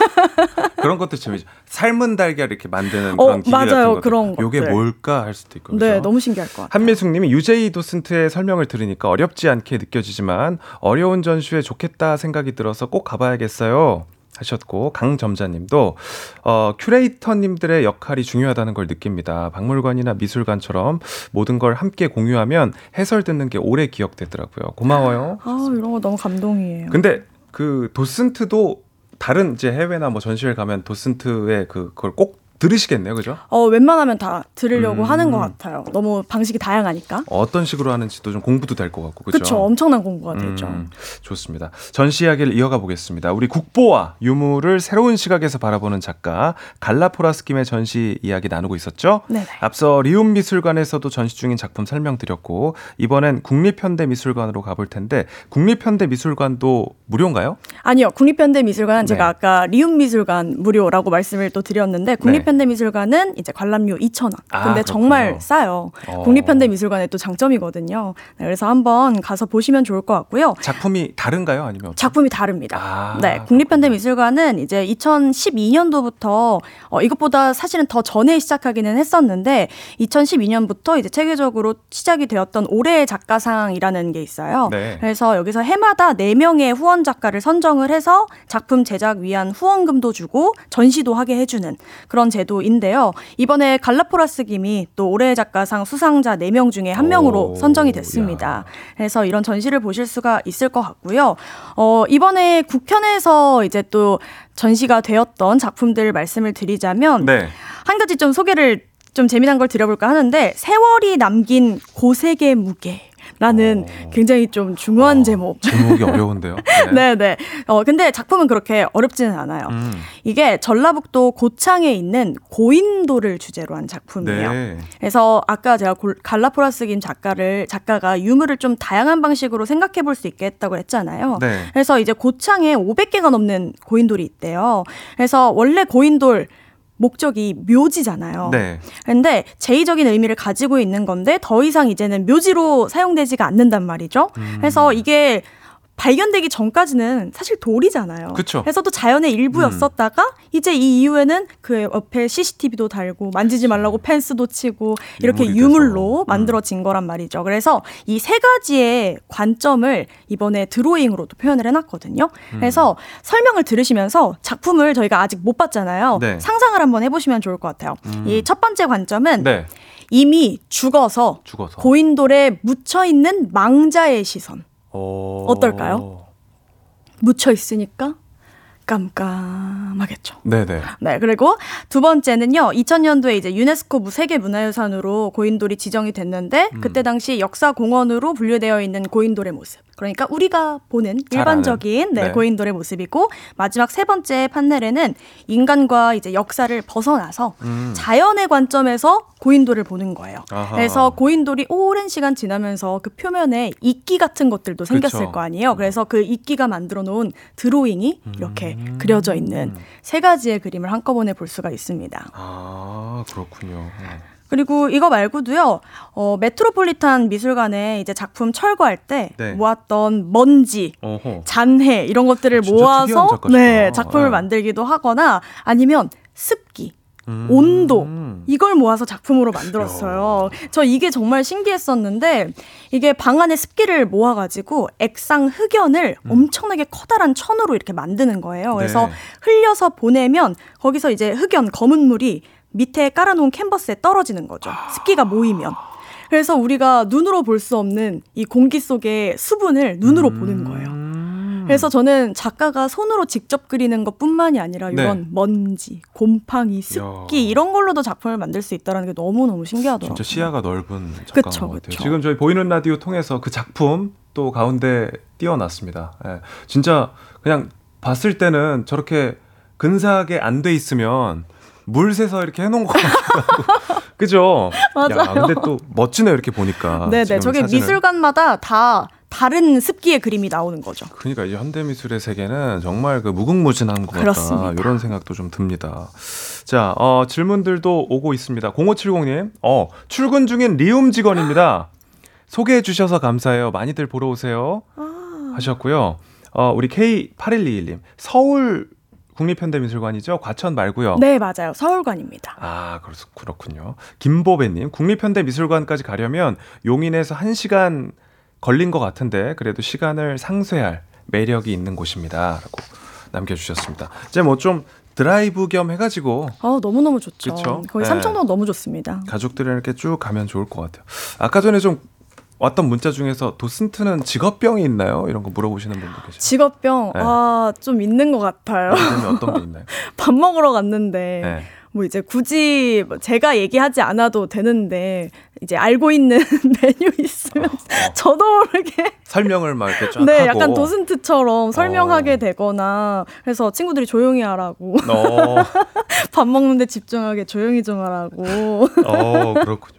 그런 것도 재미죠. 삶은 달걀 이렇게 만드는 어, 그런 기계 맞아요. 같은 것. 그런 요게 것들. 뭘까 할 수도 있고. 네? 너무 신기할 것 같아요. 한미숙님이 유제희 도슨트의 설명을 들으니까 어렵지 않게 느껴지지만 어려운 전시회 좋겠다 생각이 들어서 꼭 가봐야겠어요. 하셨고 강점자님도 어, 큐레이터님들의 역할이 중요하다는 걸 느낍니다. 박물관이나 미술관처럼 모든 걸 함께 공유하면 해설 듣는 게 오래 기억되더라고요. 고마워요. 아, 이런 거 너무 감동이에요. 근데 그 도슨트도 다른 이제 해외나 뭐 전시회 가면 도슨트의 그 그걸 꼭 들으시겠네요, 그죠? 어, 웬만하면 다 들으려고 음. 하는 것 같아요. 너무 방식이 다양하니까. 어떤 식으로 하는지도 좀 공부도 될 것 같고, 그죠? 그렇죠. 엄청난 공부가 되죠. 음, 좋습니다. 전시 이야기를 이어가 보겠습니다. 우리 국보와 유물을 새로운 시각에서 바라보는 작가 갈라포라스 김의 전시 이야기 나누고 있었죠. 네네. 앞서 리움 미술관에서도 전시 중인 작품 설명드렸고 이번엔 국립현대미술관으로 가볼 텐데 국립현대미술관도 무료인가요? 아니요, 국립현대미술관은 네. 제가 아까 리움 미술관 무료라고 말씀을 또 드렸는데 국립 현대미술관은 이제 관람료 2,000원. 아, 근데 그렇군요. 정말 싸요. 어. 국립현대미술관의 또 장점이거든요. 네, 그래서 한번 가서 보시면 좋을 것 같고요. 작품이 다른가요? 아니면 작품이 다릅니다. 아, 네, 국립현대미술관은 이제 2012년도부터 어, 이것보다 사실은 더 전에 시작하기는 했었는데 2012년부터 이제 체계적으로 시작이 되었던 올해의 작가상이라는 게 있어요. 네. 그래서 여기서 해마다 4명의 후원 작가를 선정을 해서 작품 제작 위한 후원금도 주고 전시도 하게 해주는 그런 제 도인데요. 이번에 갈라포라스 김이 또 올해의 작가상 수상자 4명 중에 한 명으로 오, 선정이 됐습니다. 그래서 이런 전시를 보실 수가 있을 것 같고요. 어, 이번에 국현에서 이제 또 전시가 되었던 작품들 말씀을 드리자면 네. 한 가지 좀 소개를 좀 재미난 걸 드려볼까 하는데 세월이 남긴 고색의 무게. 라는 어. 굉장히 좀 중요한 제목. 제목이 어려운데요. 네, 네. 어, 근데 작품은 그렇게 어렵지는 않아요. 음, 이게 전라북도 고창에 있는 고인도를 주제로 한 작품이에요. 네. 그래서 아까 제가 골- 갈라포라스 김 작가를 작가가 유물을 좀 다양한 방식으로 생각해 볼 수 있게 했다고 했잖아요. 네. 그래서 이제 고창에 500개가 넘는 고인돌이 있대요. 그래서 원래 고인돌 목적이 묘지잖아요. 네. 근데 제의적인 의미를 가지고 있는 건데 더 이상 이제는 묘지로 사용되지가 않는단 말이죠. 음. 그래서 이게 발견되기 전까지는 사실 돌이잖아요. 그쵸. 음. 그래서 또 자연의 일부였었다가 이제 이 이후에는 그 옆에 CCTV도 달고 만지지 말라고 펜스도 치고 이렇게 유물로 돼서. 음. 만들어진 거란 말이죠. 그래서 이 세 가지의 관점을 이번에 드로잉으로도 표현을 해놨거든요. 음. 그래서 설명을 들으시면서 작품을 저희가 아직 못 봤잖아요. 네. 음. 상상을 한번 해보시면 좋을 것 같아요. 이첫 번째 관점은 네. 이미 죽어서 죽어서. 고인돌에 묻혀 있는 망자의 시선. 어... 어떨까요? 묻혀 있으니까 깜깜하겠죠. 네네. 네, 그리고 두 번째는요, 2000년도에 이제 유네스코 세계 문화유산으로 고인돌이 지정이 됐는데, 음. 그때 당시 역사공원으로 분류되어 있는 고인돌의 모습. 그러니까 우리가 보는 잘 일반적인. 네, 네. 고인돌의 모습이고, 마지막 세 번째 판넬에는 인간과 이제 역사를 벗어나서 음. 자연의 관점에서 고인돌을 보는 거예요. 아하. 그래서 고인돌이 오랜 시간 지나면서 그 표면에 이끼 같은 것들도 생겼을 그쵸. 거 아니에요. 그래서 그 이끼가 만들어 놓은 드로잉이 이렇게 음. 그려져 있는 세 가지의 그림을 한꺼번에 볼 수가 있습니다. 아 그렇군요. 네. 그리고 이거 말고도요, 어, 메트로폴리탄 미술관에 이제 작품 철거할 때 네. 모았던 먼지, 어허. 잔해 이런 것들을 모아서. 네, 작품을 네. 만들기도 하거나 아니면 습기, 음. 온도 이걸 모아서 작품으로 만들었어요. 저 이게 정말 신기했었는데 이게 방 안에 습기를 모아가지고 액상 흑연을 엄청나게 커다란 천으로 이렇게 만드는 거예요. 그래서 음. 네. 흘려서 보내면 거기서 이제 흑연 검은 물이 밑에 깔아놓은 캔버스에 떨어지는 거죠. 습기가 모이면. 그래서 우리가 눈으로 볼 수 없는 이 공기 속의 수분을 눈으로 보는 거예요. 음. 그래서 저는 작가가 손으로 직접 그리는 것뿐만이 아니라 네. 이런 먼지, 곰팡이, 습기 야. 이런 걸로도 작품을 만들 수 있다는 게 너무 너무 신기하더라고요. 진짜 시야가 넓은 작가인 그쵸, 것 같아요. 그쵸. 지금 저희 보이는 라디오 통해서 그 작품 또 가운데 띄워놨습니다. 예. 진짜 그냥 봤을 때는 저렇게 근사하게 안 돼 있으면 물 새서 이렇게 해놓은 것 같고 그죠? 야, 맞아요. 근데 또 멋지네요 이렇게 보니까. 네네, 저게 사진을. 미술관마다 다 다른 습기의 그림이 나오는 거죠. 그러니까 이 현대 미술의 세계는 정말 그 무궁무진한 것 같다. 그렇습니다. 이런 생각도 좀 듭니다. 자, 어, 질문들도 오고 있습니다. 0570님, 어, 출근 중인 리움 직원입니다. 소개해 주셔서 감사해요. 많이들 보러 오세요. 하셨고요. 어, 우리 K8121님, 서울 국립현대미술관이죠? 과천 말고요. 네, 맞아요. 서울관입니다. 아, 그렇, 그렇군요. 김보배님, 국립현대미술관까지 가려면 용인에서 1시간 걸린 것 같은데, 그래도 시간을 상쇄할 매력이 있는 곳입니다. 라고 남겨주셨습니다. 이제 뭐 좀 드라이브 겸 해가지고 아, 너무너무 좋죠. 그쵸? 거기 네. 삼청동 너무 좋습니다. 가족들이랑 이렇게 쭉 가면 좋을 것 같아요. 아까 전에 좀 왔던 문자 중에서 도슨트는 직업병이 있나요? 이런 거 물어보시는 분도 계세요. 직업병, 네. 아, 좀 있는 것 같아요. 어떤 게 있나요? 밥 먹으러 갔는데, 네. 뭐 이제 굳이 뭐 제가 얘기하지 않아도 되는데, 이제 알고 있는 메뉴 있으면 어. 저도 모르게 설명을 막 이렇게 쫙 네, 하고. 약간 도슨트처럼 설명하게 어. 되거나 해서 친구들이 조용히 하라고 어, 밥 먹는데 집중하게 조용히 좀 하라고 어, 그렇군요.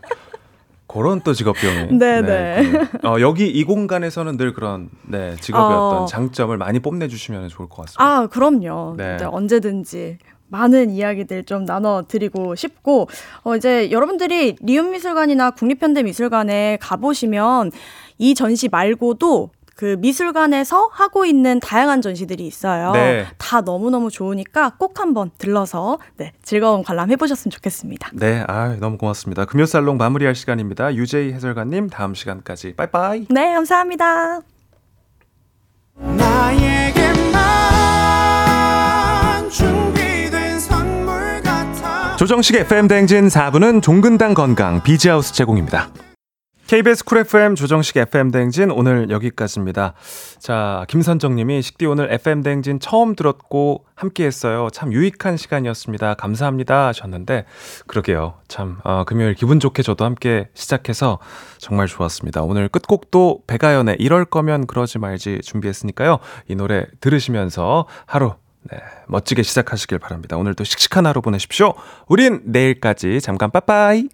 그런 또 직업병이. 네네. 있군요. 어, 여기 이 공간에서는 늘 그런 네, 직업의 어. 어떤 장점을 많이 뽐내주시면 좋을 것 같습니다. 아 그럼요 네. 네, 언제든지 많은 이야기들 좀 나눠드리고 싶고 어, 이제 여러분들이 리움미술관이나 국립현대미술관에 가보시면 이 전시 말고도 그 미술관에서 하고 있는 다양한 전시들이 있어요. 네. 다 너무너무 좋으니까 꼭 한번 들러서 네, 즐거운 관람 해 보셨으면 좋겠습니다. 네, 아, 너무 고맙습니다. 금요 살롱 마무리할 시간입니다. 유재희 해설가님 다음 시간까지 빠이빠이. 네, 감사합니다. 나에게만 준비된 선물 같아 조정식의 FM 대행진 4부는 종근당 건강 비지하우스 제공입니다. KBS 쿨 FM 조정식 FM 대행진 오늘 여기까지입니다. 자, 김선정 님이 식디 오늘 FM 대행진 처음 들었고 함께 했어요. 참 유익한 시간이었습니다. 감사합니다 하셨는데 그러게요. 참 어, 금요일 기분 좋게 저도 함께 시작해서 정말 좋았습니다. 오늘 끝곡도 배가연의 이럴 거면 그러지 말지 준비했으니까요. 이 노래 들으시면서 하루 네, 멋지게 시작하시길 바랍니다. 오늘도 씩씩한 하루 보내십시오. 우린 내일까지 잠깐 빠빠이.